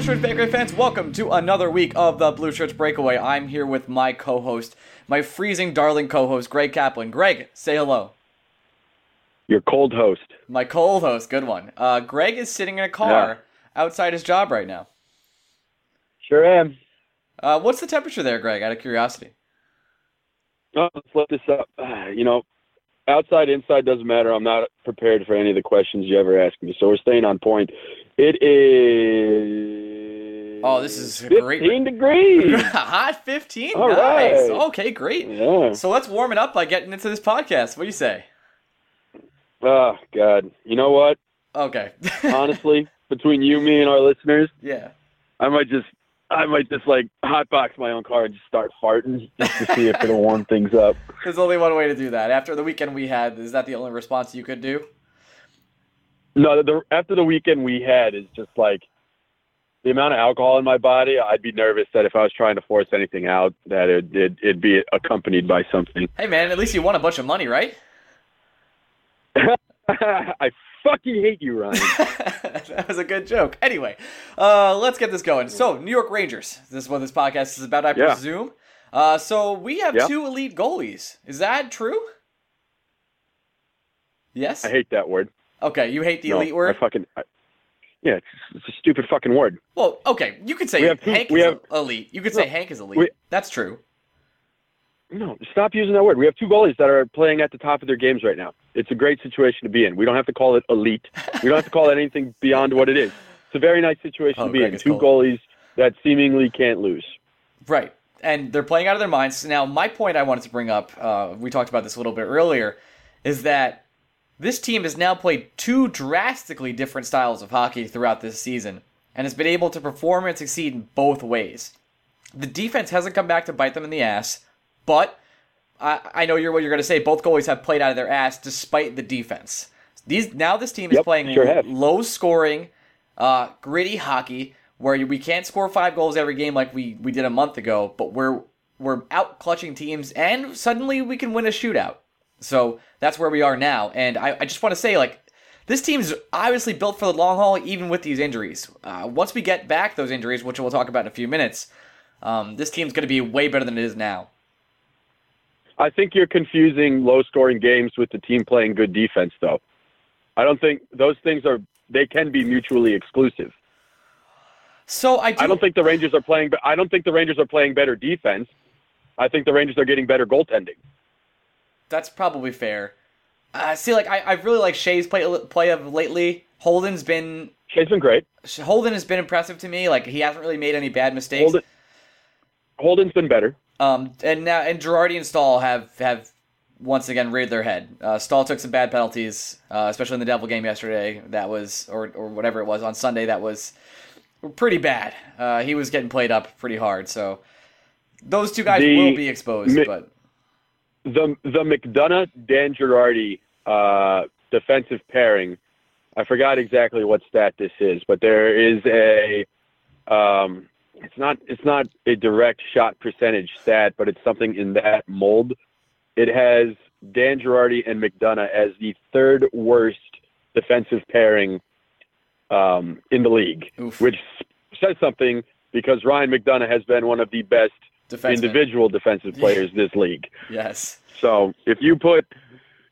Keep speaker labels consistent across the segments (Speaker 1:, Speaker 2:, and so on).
Speaker 1: Blue Shirts Breakaway fans, welcome to another week of the Blue Shirts Breakaway. I'm here with my co host, my freezing darling co host, Greg Kaplan. Greg, say hello.
Speaker 2: Your cold host.
Speaker 1: My cold host, good one. Uh, Greg is sitting in a car outside his job right now.
Speaker 2: Sure am.
Speaker 1: Uh, what's the temperature there, Greg, out of curiosity?
Speaker 2: Oh, let's let this up. Uh, you know, outside, inside doesn't matter. I'm not prepared for any of the questions you ever ask me, so we're staying on point. It is.
Speaker 1: Oh, this is
Speaker 2: 15
Speaker 1: great.
Speaker 2: degrees.
Speaker 1: Hot 15.
Speaker 2: All
Speaker 1: nice.
Speaker 2: right.
Speaker 1: Okay, great.
Speaker 2: yeah.
Speaker 1: So let's warm it up by getting into this podcast. What do you say?
Speaker 2: Oh God. You know what?
Speaker 1: Okay.
Speaker 2: Honestly, between you, me, and our listeners,
Speaker 1: yeah.
Speaker 2: I might just, I might just like hotbox my own car and just start farting just to see if it'll warm things up.
Speaker 1: There's only one way to do that. After the weekend we had, is that the only response you could do?
Speaker 2: No, the, after the weekend we had is just like the amount of alcohol in my body. I'd be nervous that if I was trying to force anything out, that it, it it'd be accompanied by something.
Speaker 1: Hey, man, at least you won a bunch of money, right?
Speaker 2: I fucking hate you, Ryan.
Speaker 1: that was a good joke. Anyway, uh, let's get this going. So, New York Rangers. This is what this podcast is about, I
Speaker 2: Yeah.
Speaker 1: presume. Uh, so we have
Speaker 2: Yeah.
Speaker 1: two elite goalies. Is that true? Yes.
Speaker 2: I hate that word.
Speaker 1: Okay, you hate the
Speaker 2: No,
Speaker 1: elite word.
Speaker 2: I fucking. I, yeah, it's, it's a stupid fucking word.
Speaker 1: Well, okay, you could say
Speaker 2: We have
Speaker 1: Hank is
Speaker 2: have-
Speaker 1: elite. You could say Hank is elite.
Speaker 2: we-
Speaker 1: That's true.
Speaker 2: No, stop using that word. We have two goalies that are playing at the top of their games right now. It's a great situation to be in. We don't have to call it elite. We don't have to call it anything beyond what it is. It's a very nice situation
Speaker 1: Oh,
Speaker 2: to be
Speaker 1: Greg
Speaker 2: in. Two
Speaker 1: cold.
Speaker 2: goalies that seemingly can't lose.
Speaker 1: Right. And they're playing out of their minds. Now, my point I wanted to bring up, uh, we talked about this a little bit earlier, is that this team has now played two drastically different styles of hockey throughout this season and has been able to perform and succeed in both ways. The defense hasn't come back to bite them in the ass, but I, I know you're what you're going to say. Both goalies have played out of their ass despite the defense. These now this team is
Speaker 2: Yep,
Speaker 1: playing
Speaker 2: sure
Speaker 1: low scoring, uh, gritty hockey where we can't score five goals every game like we, we did a month ago, but we're we're out clutching teams and suddenly we can win a shootout. So that's where we are now. And I, I just want to say, like, this team's obviously built for the long haul, even with these injuries. Uh, once we get back those injuries, which we'll talk about in a few minutes, um, this team's going to be way better than it is now.
Speaker 2: I think you're confusing low scoring games with the team playing good defense, though. I don't think those things are, they can be mutually exclusive.
Speaker 1: So I do.
Speaker 2: I don't think the Rangers are playing, but I don't think the Rangers are playing better defense. I think the Rangers are getting better goaltending.
Speaker 1: That's probably fair. Uh, see, like I, I really like Skjei's play play of lately. Holden's been
Speaker 2: Skjei's been great.
Speaker 1: Holden has been impressive to me. Like he hasn't really made any bad mistakes.
Speaker 2: Holden, Holden's been better.
Speaker 1: Um, and now and Girardi and Staal have have once again reared their head. Uh, Staal took some bad penalties, uh, especially in the Devil game yesterday. That was or or whatever it was on Sunday. That was pretty bad. Uh, he was getting played up pretty hard. So those two guys
Speaker 2: The
Speaker 1: will be exposed.
Speaker 2: mi-
Speaker 1: but
Speaker 2: the the McDonagh Dan Girardi uh, defensive pairing. I forgot exactly what stat this is, but there is a. Um, it's not it's not a direct shot percentage stat, but it's something in that mold. It has Dan Girardi and McDonagh as the third worst defensive pairing um, in the league,
Speaker 1: Oof.
Speaker 2: which says something because Ryan McDonagh has been one of the best
Speaker 1: defenseman.
Speaker 2: individual defensive players this league.
Speaker 1: Yes.
Speaker 2: So if you put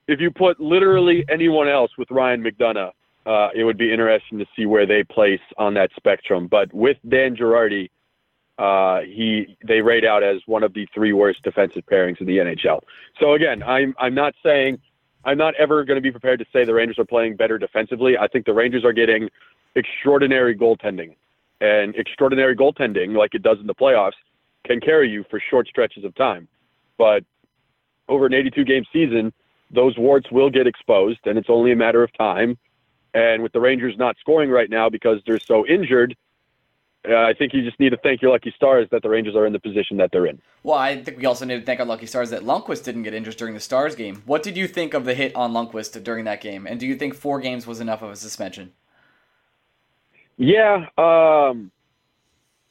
Speaker 2: if you put literally anyone else with Ryan McDonagh, uh, it would be interesting to see where they place on that spectrum. But with Dan Girardi, uh, he they rate out as one of the three worst defensive pairings in the NHL. So again, I'm I'm not saying I'm not ever going to be prepared to say the Rangers are playing better defensively. I think the Rangers are getting extraordinary goaltending, and extraordinary goaltending, like it does in the playoffs, can carry you for short stretches of time. But over an 82 game season, those warts will get exposed, and it's only a matter of time. And with the Rangers not scoring right now because they're so injured, uh, I think you just need to thank your lucky stars that the Rangers are in the position that they're in.
Speaker 1: Well, I think we also need to thank our lucky stars that Lundqvist didn't get injured during the Stars game. What did you think of the hit on Lundqvist during that game? And do you think four games was enough of a suspension?
Speaker 2: Yeah, um,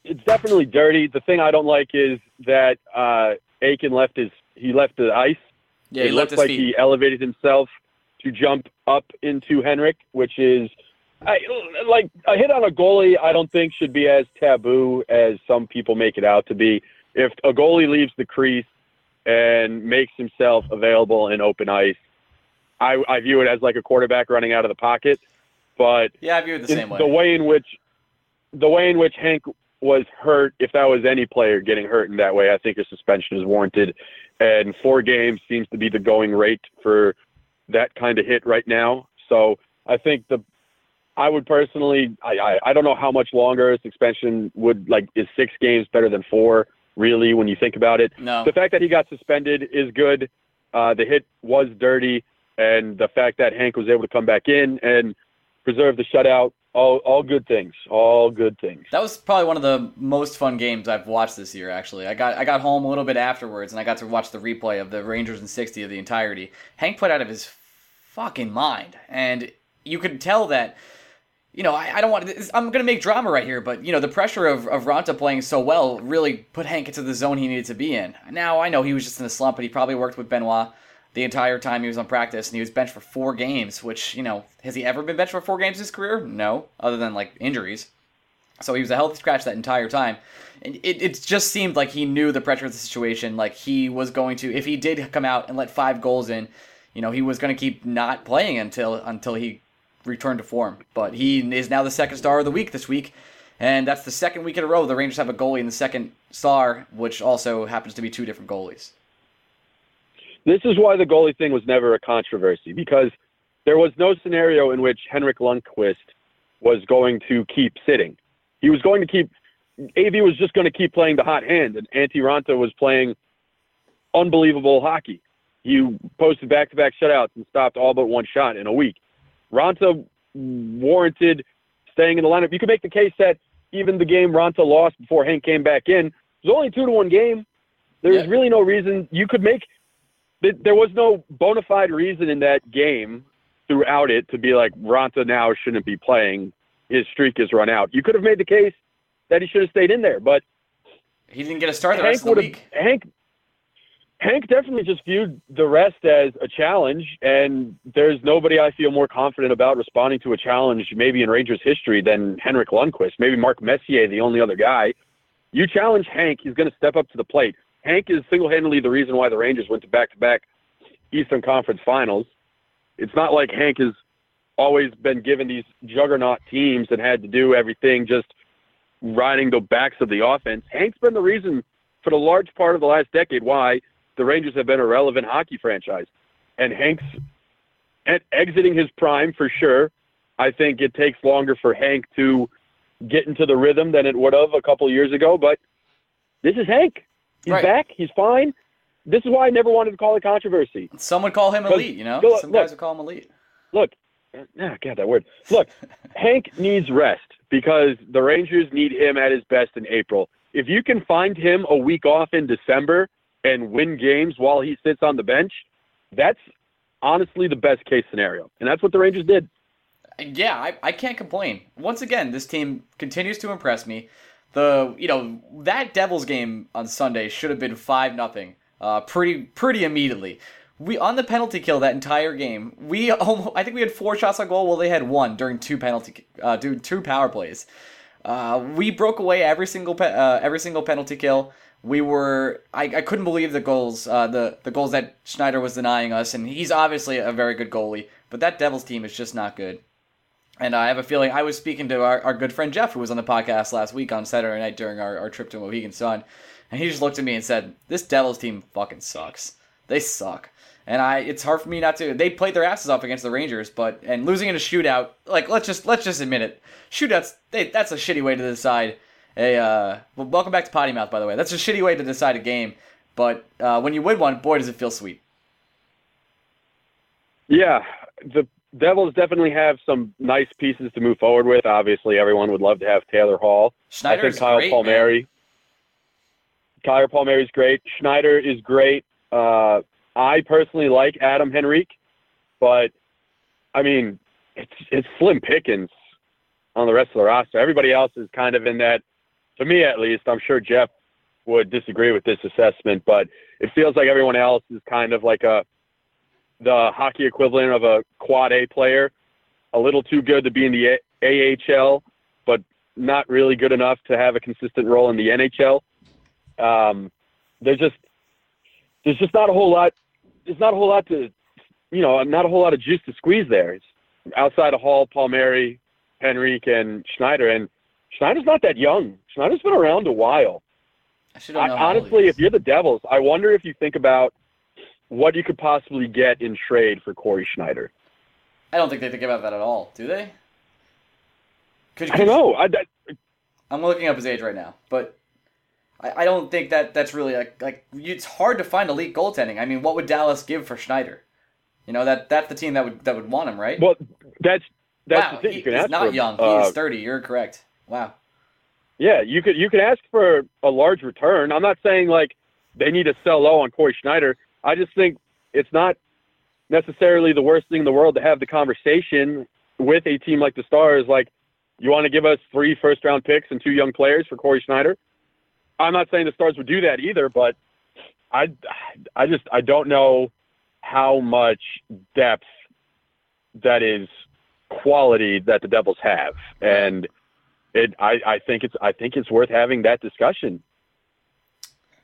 Speaker 2: it's definitely dirty. The thing I don't like is that uh, Eakin left his he left the ice.
Speaker 1: Yeah,
Speaker 2: it
Speaker 1: he left
Speaker 2: looks like
Speaker 1: feet.
Speaker 2: he elevated himself to jump up into Henrik, which is I, like a hit on a goalie. I don't think should be as taboo as some people make it out to be. If a goalie leaves the crease and makes himself available in open ice, I, I view it as like a quarterback running out of the pocket. But
Speaker 1: Yeah, I view it the same way.
Speaker 2: the way in which the way in which Hank was hurt, if that was any player getting hurt in that way, I think a suspension is warranted. And four games seems to be the going rate for that kind of hit right now. So I think the I would personally I, I, I don't know how much longer a suspension would like is six games better than four, really, when you think about it.
Speaker 1: no.
Speaker 2: The fact that he got suspended is good. Uh, the hit was dirty, and the fact that Hank was able to come back in and preserve the shutout, all all good things. All good things.
Speaker 1: That was probably one of the most fun games I've watched this year. Actually, I got I got home a little bit afterwards, and I got to watch the replay of the Rangers in sixty of the entirety. Hank put out of his fucking mind, and you could tell that. You know, I, I don't want. To, I'm going to make drama right here, but you know, the pressure of of Raanta playing so well really put Hank into the zone he needed to be in. Now I know he was just in a slump, but he probably worked with Benoit the entire time he was on practice, and he was benched for four games. Which you know, has he ever been benched for four games in his career? No, other than like injuries. So he was a healthy scratch that entire time. And it, it just seemed like he knew the pressure of the situation. Like he was going to, if he did come out and let five goals in, you know, he was going to keep not playing until until he returned to form. But he is now the second star of the week this week. And that's the second week in a row the Rangers have a goalie in the second star, which also happens to be two different goalies.
Speaker 2: This is why the goalie thing was never a controversy because there was no scenario in which Henrik Lundqvist was going to keep sitting. He was going to keep. AV was just going to keep playing the hot hand, and Antti Raanta was playing unbelievable hockey. He posted back-to-back shutouts and stopped all but one shot in a week. Raanta warranted staying in the lineup. You could make the case that even the game Raanta lost before Hank came back in it was only a two to one game. There was
Speaker 1: Yeah.
Speaker 2: really no reason you could make. Th- There was no bona fide reason in that game throughout it to be like Raanta now shouldn't be playing. His streak is run out. You could have made the case that he should have stayed in there, but
Speaker 1: He didn't get a start the
Speaker 2: Hank
Speaker 1: rest of the week.
Speaker 2: Hank Hank definitely just viewed the rest as a challenge, and there's nobody I feel more confident about responding to a challenge, maybe in Rangers history, than Henrik Lundqvist. Maybe Mark Messier, the only other guy. You challenge Hank, he's going to step up to the plate. Hank is single-handedly the reason why the Rangers went to back-to-back Eastern Conference Finals. It's not like Hank has always been given these juggernaut teams and had to do everything just riding the backs of the offense. Hank's been the reason for the large part of the last decade why the Rangers have been a relevant hockey franchise. And Hank's at exiting his prime for sure. I think it takes longer for Hank to get into the rhythm than it would have a couple years ago, but this is Hank. He's
Speaker 1: Right.
Speaker 2: back. He's fine. This is why I never wanted to call it controversy.
Speaker 1: Someone call him elite, you know?
Speaker 2: look,
Speaker 1: Some
Speaker 2: look.
Speaker 1: guys would call him elite.
Speaker 2: Look, ah, God, that word. Look, Hank needs rest because the Rangers need him at his best in April. If you can find him a week off in December and win games while he sits on the bench, that's honestly the best case scenario. And that's what the Rangers did.
Speaker 1: Yeah, I, I can't complain. Once again, this team continues to impress me. The you know that Devils game on Sunday should have been five nothing. Uh, pretty pretty immediately. We on the penalty kill that entire game. We almost, I think we had four shots on goal. Well, they had one during two penalty uh, during two power plays. Uh, we broke away every single pe- uh, every single penalty kill. We were I, I couldn't believe the goals uh, the the goals that Schneider was denying us, and he's obviously a very good goalie. But that Devils team is just not good. And I have a feeling I was speaking to our, our good friend Jeff, who was on the podcast last week on Saturday night during our, our trip to Mohegan Sun. And he just looked at me and said, This Devils team fucking sucks. They suck. And I it's hard for me not to they played their asses off against the Rangers, but and losing in a shootout, like let's just let's just admit it. Shootouts they, that's a shitty way to decide a uh well, welcome back to Potty Mouth by the way. That's a shitty way to decide a game. But uh, when you win one, boy does it feel sweet.
Speaker 2: Yeah, the Devils definitely have some nice pieces to move forward with. Obviously, everyone would love to have Taylor Hall.
Speaker 1: Schneider's I
Speaker 2: think Kyle
Speaker 1: great,
Speaker 2: Palmieri.
Speaker 1: man.
Speaker 2: Kyle Palmieri is great. Schneider is great. Uh, I personally like Adam Henrique, but I mean, it's it's slim pickings on the rest of the roster. Everybody else is kind of in that. To me, at least, I'm sure Jeff would disagree with this assessment, but it feels like everyone else is kind of like a the hockey equivalent of a quad A player, a little too good to be in the A- AHL, but not really good enough to have a consistent role in the NHL. Um, there's just there's just not a whole lot. There's not a whole lot to, you know, not a whole lot of juice to squeeze there. It's outside of Hall, Palmieri, Henrique, and Schneider, and Schneider's not that young. Schneider's been around a while.
Speaker 1: I
Speaker 2: I,
Speaker 1: know how old he
Speaker 2: honestly, if you're the Devils, I wonder if you think about what you could possibly get in trade for Cory Schneider.
Speaker 1: I don't think they think about that at all, do they? Could,
Speaker 2: I don't know. I,
Speaker 1: I'm looking up his age right now, but I, I don't think that that's really like like it's hard to find elite goaltending. I mean, what would Dallas give for Schneider? You know that that's the team that would that would want him, right?
Speaker 2: well, that's that's
Speaker 1: wow,
Speaker 2: the thing.
Speaker 1: he-
Speaker 2: you can
Speaker 1: he's
Speaker 2: ask
Speaker 1: not young. He
Speaker 2: Uh,
Speaker 1: 30. You're correct. Wow.
Speaker 2: Yeah, you could you could ask for a large return. I'm not saying like they need to sell low on Cory Schneider. I just think it's not necessarily the worst thing in the world to have the conversation with a team like the Stars. Like, you want to give us three first round picks and two young players for Cory Schneider? I'm not saying the Stars would do that either, but I I just I don't know how much depth that is quality that the Devils have, and it I, I think it's I think it's worth having that discussion.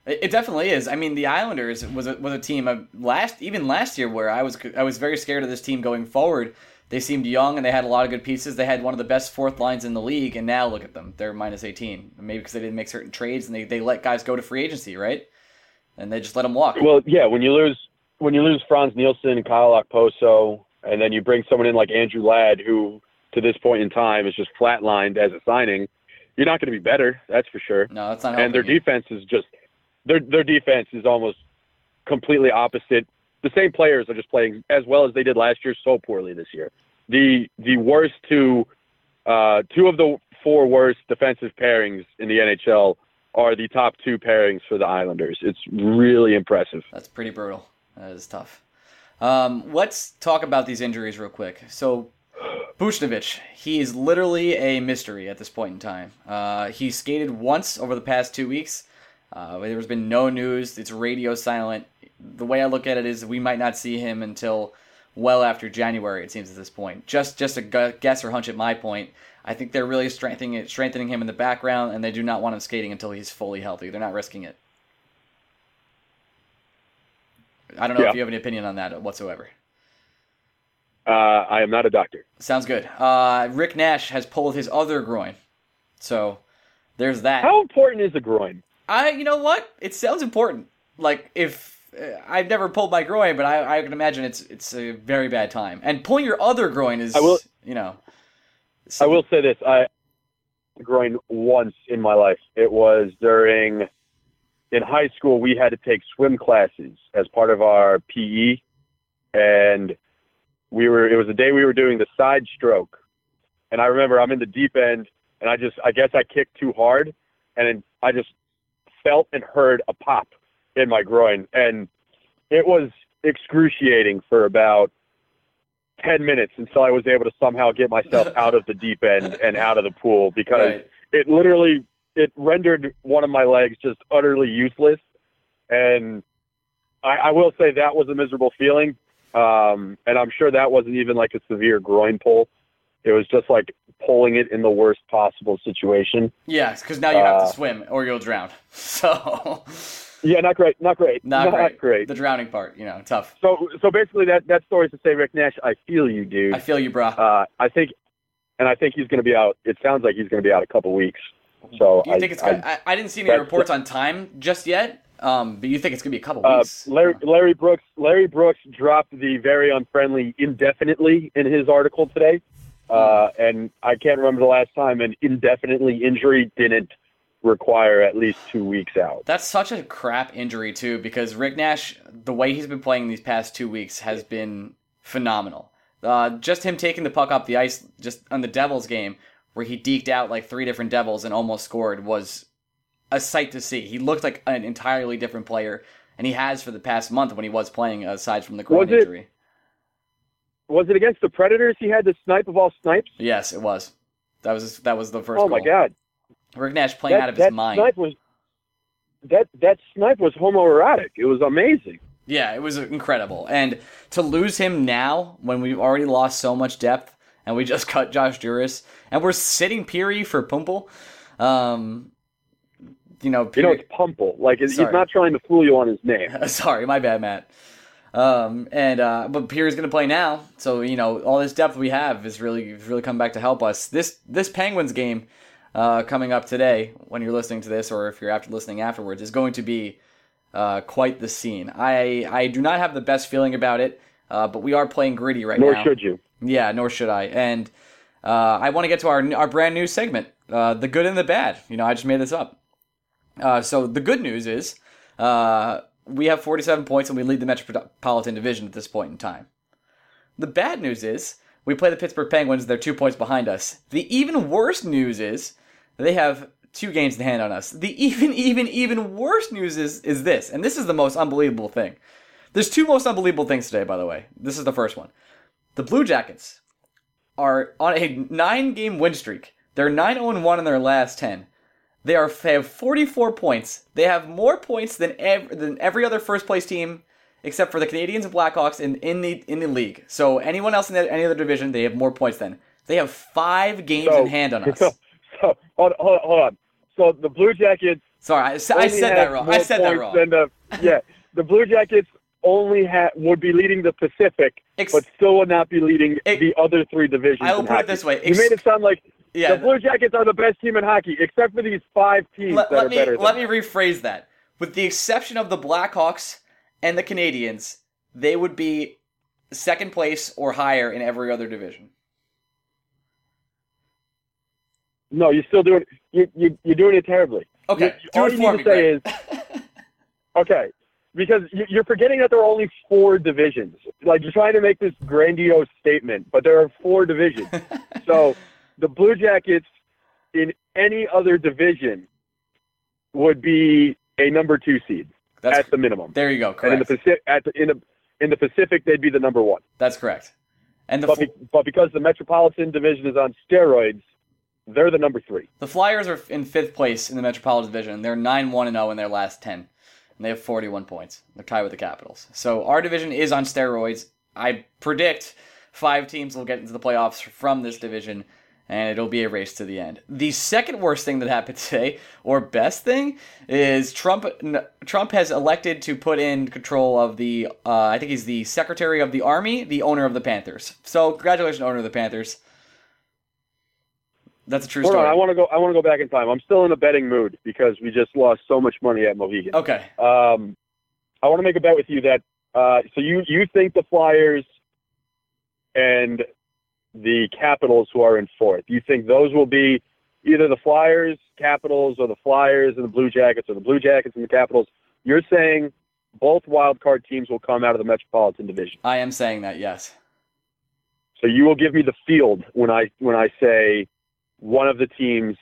Speaker 1: It, it definitely is. I mean, the Islanders was a, was a team of last even last year where I was I was very scared of this team going forward. They seemed young and they had a lot of good pieces. They had one of the best fourth lines in the league, and now look at them. They're minus 18. Maybe because they didn't make certain trades and they, they let guys go to free agency, right? And they just let them walk.
Speaker 2: Well, yeah, when you lose when you lose Frans Nielsen and Kyle Okposo, and then you bring someone in like Andrew Ladd, who to this point in time is just flatlined as a signing, you're not going to be better. That's for sure.
Speaker 1: no, that's not.
Speaker 2: and their
Speaker 1: you.
Speaker 2: defense is just their their defense is almost completely opposite. The same players are just playing as well as they did last year, so poorly this year. The the worst two uh, two of the four worst defensive pairings in the NHL are the top two pairings for the Islanders. It's really impressive.
Speaker 1: That's pretty brutal. That is tough. Um, let's talk about these injuries real quick. So, Buchnevich, he is literally a mystery at this point in time. Uh, he skated once over the past two weeks. Uh, there's been no news. It's radio silent. The way I look at it is we might not see him until well after January. It seems at this point. Just just a guess or hunch at my point. I think they're really strengthening it, strengthening him in the background, and they do not want him skating until he's fully healthy. They're not risking it. I don't know
Speaker 2: Yeah.
Speaker 1: if you have any opinion on that whatsoever.
Speaker 2: Uh, I am not a doctor.
Speaker 1: Sounds good. Uh, Rick Nash has pulled his other groin, so there's that.
Speaker 2: How important is a groin?
Speaker 1: I, you know what? It sounds important. Like if uh, I've never pulled my groin, but I, I can imagine it's it's a very bad time. And pulling your other groin is,
Speaker 2: I will-
Speaker 1: you know,
Speaker 2: I will say this: I groin once in my life. It was during. in high school we had to take swim classes as part of our PE, and we were. It was the day we were doing the side stroke, and I remember I'm in the deep end, and I just I guess I kicked too hard, and I just felt and heard a pop in my groin, and it was excruciating for about 10 minutes until I was able to somehow get myself out of the deep end and out of the pool because
Speaker 1: Right.
Speaker 2: it literally it rendered one of my legs just utterly useless and I, I will say that was a miserable feeling um, and I'm sure that wasn't even like a severe groin pull it was just like pulling it in the worst possible situation
Speaker 1: Yes, because now you have
Speaker 2: Uh,
Speaker 1: to swim or you'll drown. So
Speaker 2: yeah not great not great
Speaker 1: not, great.
Speaker 2: great
Speaker 1: The drowning part, you know, tough.
Speaker 2: so so basically that that story is to say Rick Nash I feel you dude
Speaker 1: I feel you, bro.
Speaker 2: Uh, I think, and I think he's going to be out. It sounds like he's going to be out a couple weeks. So
Speaker 1: you
Speaker 2: I,
Speaker 1: think it's
Speaker 2: I-
Speaker 1: gonna? I, I, didn't see any reports on time just yet. Um, but you think it's gonna be a couple
Speaker 2: uh,
Speaker 1: weeks?
Speaker 2: Larry, Larry Brooks. Larry Brooks dropped the very unfriendly indefinitely in his article today, uh, and I can't remember the last time an indefinitely injury didn't require at least two weeks out.
Speaker 1: That's such a crap injury too, because Rick Nash, the way he's been playing these past two weeks has been phenomenal. Uh, just him taking the puck off the ice, just on the Devils game, where he deked out like three different Devils and almost scored, was a sight to see. He looked like an entirely different player, and he has for the past month when he was playing, aside from the groin
Speaker 2: Was it-
Speaker 1: injury.
Speaker 2: Was it against the Predators? He had the snipe of all snipes.
Speaker 1: Yes, it was. That was that was the first.
Speaker 2: Oh my. God!
Speaker 1: Rick Nash playing
Speaker 2: that,
Speaker 1: out of his mind.
Speaker 2: snipe was that that snipe was homoerotic. It was amazing.
Speaker 1: Yeah, it was incredible. And to lose him now, when we've already lost so much depth, and we just cut Josh Jooris, and we're sitting Pirri for Puempel, um, you know,
Speaker 2: You know, it's Puempel. Like he's not trying to fool you on his name.
Speaker 1: sorry, my bad, Matt. Um, and uh, but Pirri's gonna play now, so you know all this depth we have is really is really come back to help us. This this Penguins game uh, coming up today, when you're listening to this, or if you're after listening afterwards, is going to be uh, quite the scene. I I do not have the best feeling about it, uh, but we are playing gritty right
Speaker 2: Nor
Speaker 1: now.
Speaker 2: should you.
Speaker 1: Yeah, nor should I. And uh, I want to get to our our brand new segment, uh, the good and the bad. You know, I just made this up. Uh, so the good news is uh, we have 47 points and we lead the Metropolitan Division at this point in time. The bad news is we play the Pittsburgh Penguins. They're two points behind us. The even worse news is they have two games in hand on us. The even, even, even worse news is is this, and this is the most unbelievable thing. There's two most unbelievable things today, by the way. This is the first one. The Blue Jackets are on a nine game win streak. They're 9 0 1 in their last 10. They are they have 44 points. They have more points than every, than every other first place team except for the Canadiens and Blackhawks in, in the in the league. So anyone else in the, any other division, they have more points than. They have 5 games
Speaker 2: So-
Speaker 1: in hand on us.
Speaker 2: So, so hold, hold, hold on. So the Blue Jackets.
Speaker 1: Sorry, I, I said that wrong. I said that wrong.
Speaker 2: The, yeah, the Blue Jackets only ha- would be leading the Pacific,
Speaker 1: Ex-
Speaker 2: but still would not be leading
Speaker 1: Ex-
Speaker 2: the other three divisions.
Speaker 1: I will put it this way,
Speaker 2: you made it sound like
Speaker 1: Yeah,
Speaker 2: the Blue Jackets are the best team in hockey, except for these five teams
Speaker 1: let,
Speaker 2: that
Speaker 1: let
Speaker 2: are
Speaker 1: me
Speaker 2: better.
Speaker 1: let me rephrase that. With the exception of the Blackhawks and the Canadiens, they would be second place or higher in every other division.
Speaker 2: No, you're still doing you you you're doing it terribly.
Speaker 1: Okay,
Speaker 2: You-
Speaker 1: do
Speaker 2: all
Speaker 1: it
Speaker 2: you
Speaker 1: for
Speaker 2: need
Speaker 1: me,
Speaker 2: to say is okay, because you- you're forgetting that there are only four divisions. Like you're trying to make this grandiose statement, but there are four divisions. so the Blue Jackets in any other division would be a number two seed
Speaker 1: That's
Speaker 2: at the minimum,
Speaker 1: there you go.
Speaker 2: and in the Pacific, at the, in the in the Pacific they'd be the number one.
Speaker 1: That's correct. And the
Speaker 2: But, be, but because the Metropolitan Division is on steroids, they're the number three.
Speaker 1: the Flyers are in fifth place in the Metropolitan Division. They're nine one and zero in their last ten, and they have forty one points. They're tied with the Capitals. So our division is on steroids. I predict five teams will get into the playoffs from this division, and it'll be a race to the end. The second worst thing that happened today, or best thing, is Trump. n- Trump has elected to put in control of the. Uh, I think he's the Secretary of the Army, the owner of the Panthers. So congratulations, owner of the Panthers. That's a true
Speaker 2: Hold
Speaker 1: story.
Speaker 2: on, I want to go. I want to go back in time. I'm still in a betting mood because we just lost so much money at Mohegan.
Speaker 1: okay.
Speaker 2: Um, I want to make a bet with you that. Uh, so you you think the Flyers and the Capitals, who are in fourth, you think those will be either the Flyers, Capitals, or the Flyers and the Blue Jackets, or the Blue Jackets and the Capitals. You're saying both wild card teams will come out of the Metropolitan Division.
Speaker 1: I am saying that, yes.
Speaker 2: So you will give me the field when I when I say one of the teams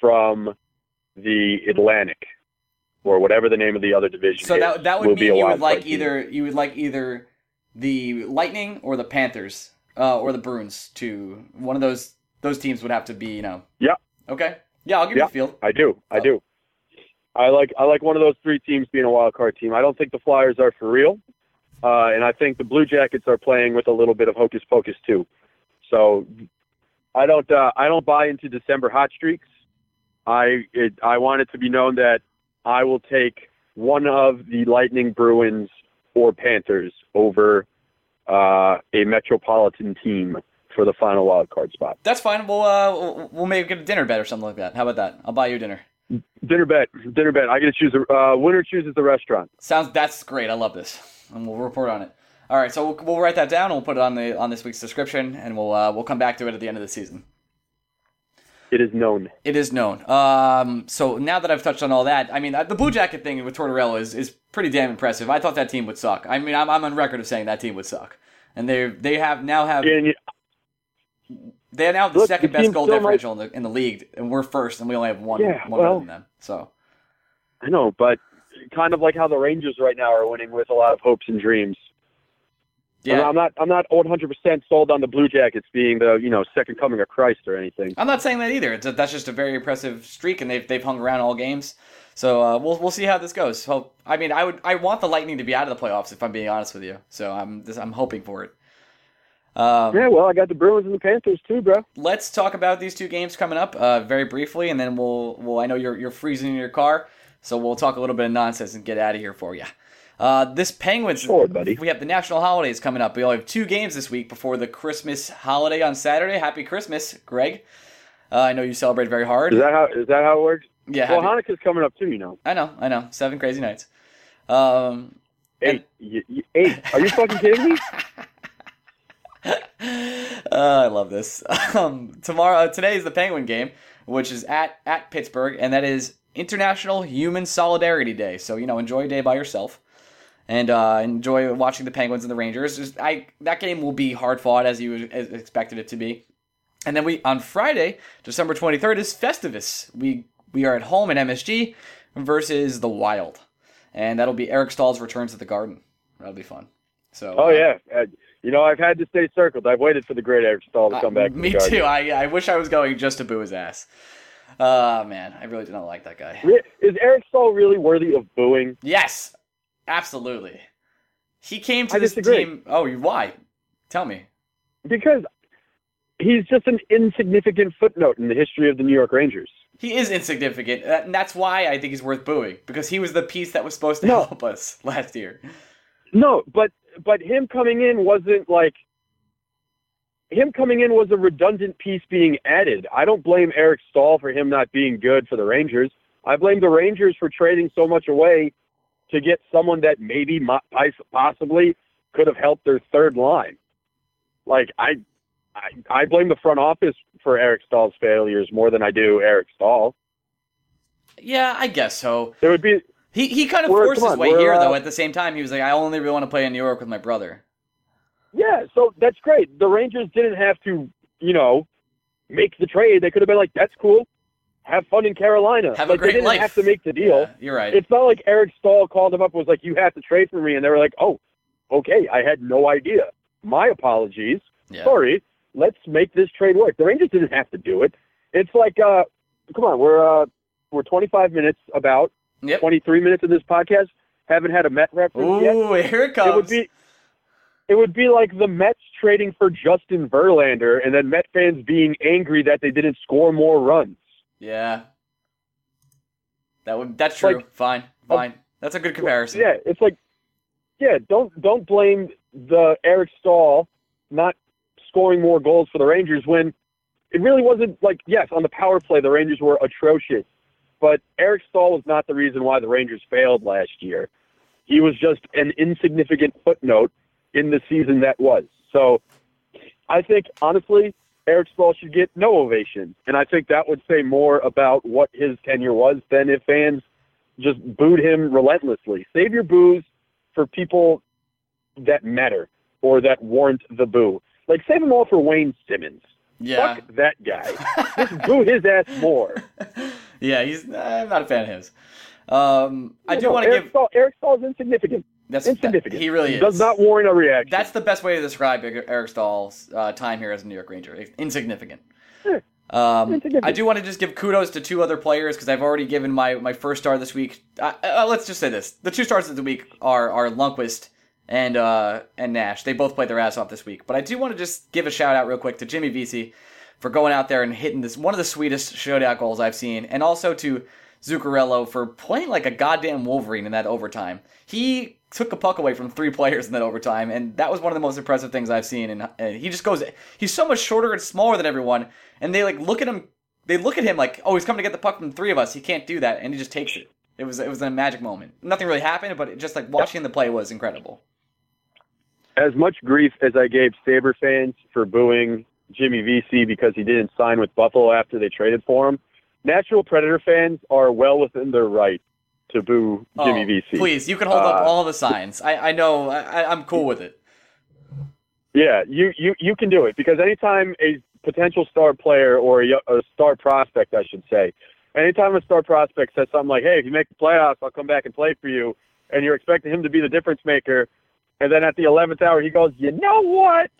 Speaker 2: from the Atlantic or whatever the name of the other division
Speaker 1: So
Speaker 2: is.
Speaker 1: that that would
Speaker 2: be
Speaker 1: mean
Speaker 2: a
Speaker 1: you would like
Speaker 2: team.
Speaker 1: either you would like either the Lightning or the Panthers uh, or the Bruins to one of those those teams would have to be you know.
Speaker 2: Yeah.
Speaker 1: Okay. Yeah, I'll give
Speaker 2: Yeah.
Speaker 1: you a field.
Speaker 2: I do.
Speaker 1: Oh.
Speaker 2: I do. I like I like one of those three teams being a wild card team. I don't think the Flyers are for real, uh, and I think the Blue Jackets are playing with a little bit of hocus pocus too. So I don't uh, I don't buy into December hot streaks. I it, I want it to be known that I will take one of the Lightning, Bruins, or Panthers over uh, a metropolitan team for the final wild card spot.
Speaker 1: That's fine. We'll uh we'll- make a dinner bet or something like that. How about that? I'll buy you dinner.
Speaker 2: Dinner bet, dinner bet. I get to choose. The, uh, winner chooses the restaurant.
Speaker 1: Sounds that's great. I love this, and we'll report on it. All right, so we'll, we'll write that down. and We'll put it on the on this week's description, and we'll uh, we'll come back to it at the end of the season.
Speaker 2: It is known.
Speaker 1: It is known. Um, so now that I've touched on all that, I mean, uh, the Blue Jacket thing with Tortorella is, is pretty damn impressive. I thought that team would suck. I mean, I'm, I'm on record of saying that team would suck, and they they have now have they are now the
Speaker 2: Look,
Speaker 1: second
Speaker 2: the
Speaker 1: best goal
Speaker 2: still might-
Speaker 1: differential in the in the league, and we're first, and we only have one
Speaker 2: Yeah,
Speaker 1: one
Speaker 2: well-
Speaker 1: better than them. So
Speaker 2: I know, but kind of like how the Rangers right now are winning with a lot of hopes and dreams.
Speaker 1: Yeah,
Speaker 2: I'm not. I'm not 100 percent sold on the Blue Jackets being the you know second coming of Christ or anything.
Speaker 1: I'm not saying that either. It's a, that's just a very impressive streak, and they've they've hung around all games. So uh, we'll we'll see how this goes. So I mean, I would I want the Lightning to be out of the playoffs if I'm being honest with you. So I'm this, I'm hoping for it. Um,
Speaker 2: Yeah, well, I got the Bruins and the Panthers too, bro.
Speaker 1: let's talk about these two games coming up uh, very briefly, and then we'll well I know you're you're freezing in your car, so we'll talk a little bit of nonsense and get out of here for you. Uh, this Penguins,
Speaker 2: Sure, buddy.
Speaker 1: we have the national holidays coming up. We only have two games this week before the Christmas holiday on Saturday. Happy Christmas, Greg. Uh, I know you celebrate very hard.
Speaker 2: Is that how? Is that how it works?
Speaker 1: yeah,
Speaker 2: Well,
Speaker 1: happy-
Speaker 2: Hanukkah's coming up too. You know,
Speaker 1: I know, I know. Seven crazy nights. Um,
Speaker 2: eight. Y- eight. Are you fucking kidding me?
Speaker 1: uh, I love this. Um, tomorrow, uh, today is the Penguin game, which is at at Pittsburgh, and that is International Human Solidarity Day. So you know, enjoy a day by yourself, and uh, enjoy watching the Penguins and the Rangers. Just, I that game will be hard fought as you as expected it to be. And then we on Friday, December twenty third, is Festivus. We we are at home at MSG versus the Wild, and that'll be Eric Staal's return to the Garden. That'll be fun. So
Speaker 2: Oh
Speaker 1: uh,
Speaker 2: yeah. Uh, you know, I've had to stay circled. I've waited for the great Eric Staal to
Speaker 1: Uh,
Speaker 2: come back.
Speaker 1: me too. I I wish I was going just to boo his ass. Uh man, I really do not like that guy.
Speaker 2: Is Eric Staal really worthy of booing?
Speaker 1: Yes, absolutely. He came to
Speaker 2: I
Speaker 1: this
Speaker 2: disagree.
Speaker 1: team. Oh, why? Tell me.
Speaker 2: Because he's just an insignificant footnote in the history of the New York Rangers.
Speaker 1: He is insignificant, and that's why I think he's worth booing because he was the piece that was supposed to
Speaker 2: No.
Speaker 1: help us last year.
Speaker 2: No, but but him coming in wasn't like him coming in was a redundant piece being added. I don't blame Eric Staal for him not being good for the Rangers. I blame the Rangers for trading so much away to get someone that maybe possibly could have helped their third line. Like I, I, I blame the front office for Eric Staal's failures more than I do Eric Staal.
Speaker 1: Yeah, I guess so.
Speaker 2: There would be
Speaker 1: He he kind of forced his way here
Speaker 2: uh,
Speaker 1: though. At the same time, he was like, I only really want to play in New York with my brother.
Speaker 2: Yeah, so that's great. The Rangers didn't have to, you know, make the trade. They could have been like, "That's cool, have fun in Carolina."
Speaker 1: Have a
Speaker 2: like,
Speaker 1: great
Speaker 2: they didn't
Speaker 1: life.
Speaker 2: have to make the deal.
Speaker 1: Yeah, you're right.
Speaker 2: It's not like Eric Staal called them up and was like, "You have to trade for me," and they were like, "Oh, okay, I had no idea. My apologies.
Speaker 1: yeah.
Speaker 2: Sorry. Let's make this trade work." The Rangers didn't have to do it. It's like, uh, come on, we're uh, we're 25 minutes about
Speaker 1: Yep.
Speaker 2: 23 minutes of this podcast. Haven't had a Met reference yet
Speaker 1: Ooh, here it comes.
Speaker 2: it would be it would be like the Mets trading for Justin Verlander and then Met fans being angry that they didn't score more runs.
Speaker 1: Yeah. That would that's true.
Speaker 2: Like,
Speaker 1: fine. Um, fine. That's a good comparison.
Speaker 2: Yeah, it's like yeah, don't don't blame the Eric Staal not scoring more goals for the Rangers when it really wasn't like yes, on the power play the Rangers were atrocious. But Eric Staal was not the reason why the Rangers failed last year. He was just an insignificant footnote in the season that was. So I think honestly, Eric Staal should get no ovation. And I think that would say more about what his tenure was than if fans just booed him relentlessly. Save your boos for people that matter or that warrant the boo. Like save them all for Wayne Simmonds.
Speaker 1: Yeah.
Speaker 2: Fuck that guy. just boo his ass more.
Speaker 1: Yeah, he's. I'm not a fan of his. Um, I do
Speaker 2: No,
Speaker 1: want to
Speaker 2: Eric
Speaker 1: give.
Speaker 2: Staal, Eric Staal is insignificant.
Speaker 1: That's
Speaker 2: insignificant.
Speaker 1: He really is.
Speaker 2: Does not warrant a reaction.
Speaker 1: That's the best way to describe Eric Staal's uh, time here as a New York Ranger. Insignificant. Um,
Speaker 2: Insignificant.
Speaker 1: I do want to just give kudos to two other players because I've already given my, my first star this week. Uh, uh, let's just say this: the two stars of the week are are Lundqvist and uh, and Nash. They both played their ass off this week. But I do want to just give a shout out real quick to Jimmy Vesey for going out there and hitting this one of the sweetest shootout goals I've seen, and also to Zuccarello for playing like a goddamn Wolverine in that overtime. He took a puck away from three players in that overtime, and that was one of the most impressive things I've seen. And, and he just goes, he's so much shorter and smaller than everyone, and they like look at him, they look at him like, oh, he's coming to get the puck from three of us. He can't do that, and he just takes it. It was it was a magic moment. Nothing really happened, but it just like watching the play was incredible.
Speaker 2: as much grief as I gave Sabre fans for booing Jimmy Vesey because he didn't sign with Buffalo after they traded for him, Nashville Predator fans are well within their right to boo Jimmy
Speaker 1: oh,
Speaker 2: Vesey.
Speaker 1: Please, you can hold up
Speaker 2: Uh,
Speaker 1: all the signs. I I know I, I'm cool with it.
Speaker 2: Yeah, you, you, you can do it because anytime a potential star player or a, a star prospect, I should say, anytime a star prospect says something like, hey, if you make the playoffs, I'll come back and play for you, and you're expecting him to be the difference maker, and then at the 11th hour he goes, you know what?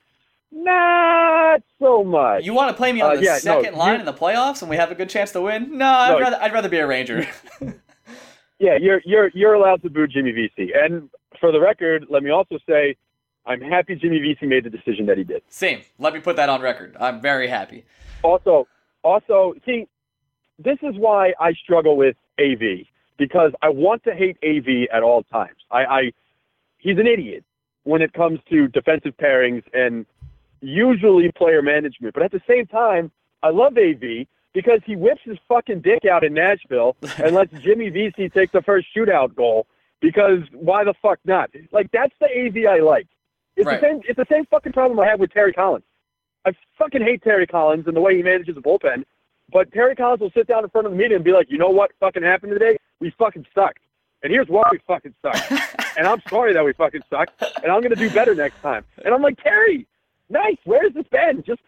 Speaker 2: Not so much.
Speaker 1: You want to play me on
Speaker 2: Uh,
Speaker 1: the
Speaker 2: yeah, no,
Speaker 1: second line in the playoffs and we have a good chance to win? No, I'd
Speaker 2: No.
Speaker 1: rather I'd rather be a Ranger.
Speaker 2: Yeah, you're you're you're allowed to boo Jimmy Vesey. And for the record, let me also say, I'm happy Jimmy Vesey made the decision that he did.
Speaker 1: Same. Let me put that on record. I'm very happy.
Speaker 2: Also, also, see, this is why I struggle with AV because I want to hate AV at all times. I, I he's an idiot when it comes to defensive pairings and usually player management. But at the same time, I love AV because he whips his fucking dick out in Nashville and lets Jimmy Vesey take the first shootout goal. Because why the fuck not? Like that's the AV I like. It's
Speaker 1: Right.
Speaker 2: the same. It's the same fucking problem I have with Terry Collins. I fucking hate Terry Collins and the way he manages the bullpen. But Terry Collins will sit down in front of the media and be like, you know what fucking happened today? We fucking sucked. And here's why we fucking sucked. and I'm sorry that we fucking sucked. And I'm going to do better next time. And I'm like, Terry, nice. Where's this been? Just,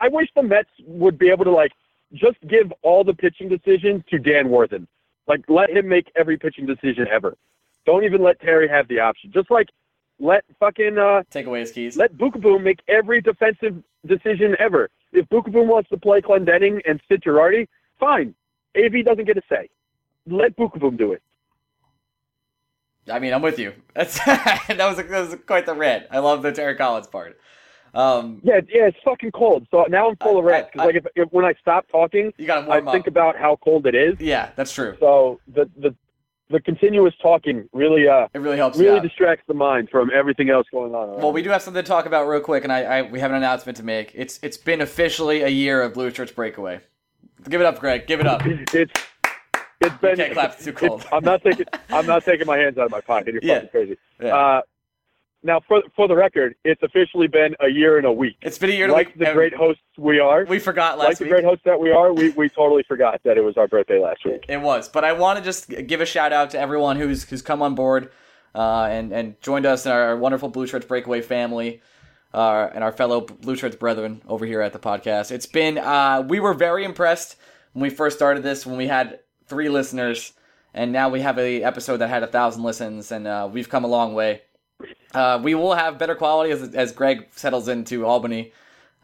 Speaker 2: I wish the Mets would be able to, like, just give all the pitching decisions to Dan Warthen. Like, let him make every pitching decision ever. Don't even let Terry have the option. Just like, let fucking, uh,
Speaker 1: Take away his keys.
Speaker 2: let Beukeboom make every defensive decision ever. If Beukeboom wants to play Clendenning and sit Girardi, fine. AV doesn't get a say. Let Beukeboom do it.
Speaker 1: I mean, I'm with you. That's that was that was quite the rant. I love the Terry Collins part. Um,
Speaker 2: Yeah, yeah, it's fucking cold. So now I'm full of
Speaker 1: I-
Speaker 2: rants.
Speaker 1: I-
Speaker 2: Because like if, if when I stop talking,
Speaker 1: you got to
Speaker 2: I
Speaker 1: warm
Speaker 2: think about how cold it is.
Speaker 1: yeah, that's true.
Speaker 2: So the the the continuous talking really uh
Speaker 1: It really helps. you
Speaker 2: really distracts the mind from everything else going on.
Speaker 1: Well, we do have something to talk about real quick, and I, I we have an announcement to make. It's it's been officially a year of Blue Shirts Breakaway. Give it up, Greg. Give it up.
Speaker 2: It's it's been.
Speaker 1: can't clap, it's too cold.
Speaker 2: I'm not taking. I'm not taking my hands out of my pocket. You're
Speaker 1: Yeah.
Speaker 2: fucking crazy.
Speaker 1: Yeah.
Speaker 2: Uh, now, for for the record, it's officially been a year and a week.
Speaker 1: It's been a year.
Speaker 2: like the great hosts we are,
Speaker 1: we forgot last. Week.
Speaker 2: Like
Speaker 1: last
Speaker 2: the great hosts that we are, we, we totally forgot that it was our birthday last week.
Speaker 1: It was, but I want to just give a shout out to everyone who's who's come on board uh, and and joined us in our wonderful Blue Shirts Breakaway family. Uh, and our fellow Blue Shirts brethren over here at the podcast. It's been, uh, we were very impressed when we first started this, when we had three listeners, and now we have a episode that had a thousand listens, and uh, we've come a long way. Uh, we will have better quality as, as Greg settles into Albany.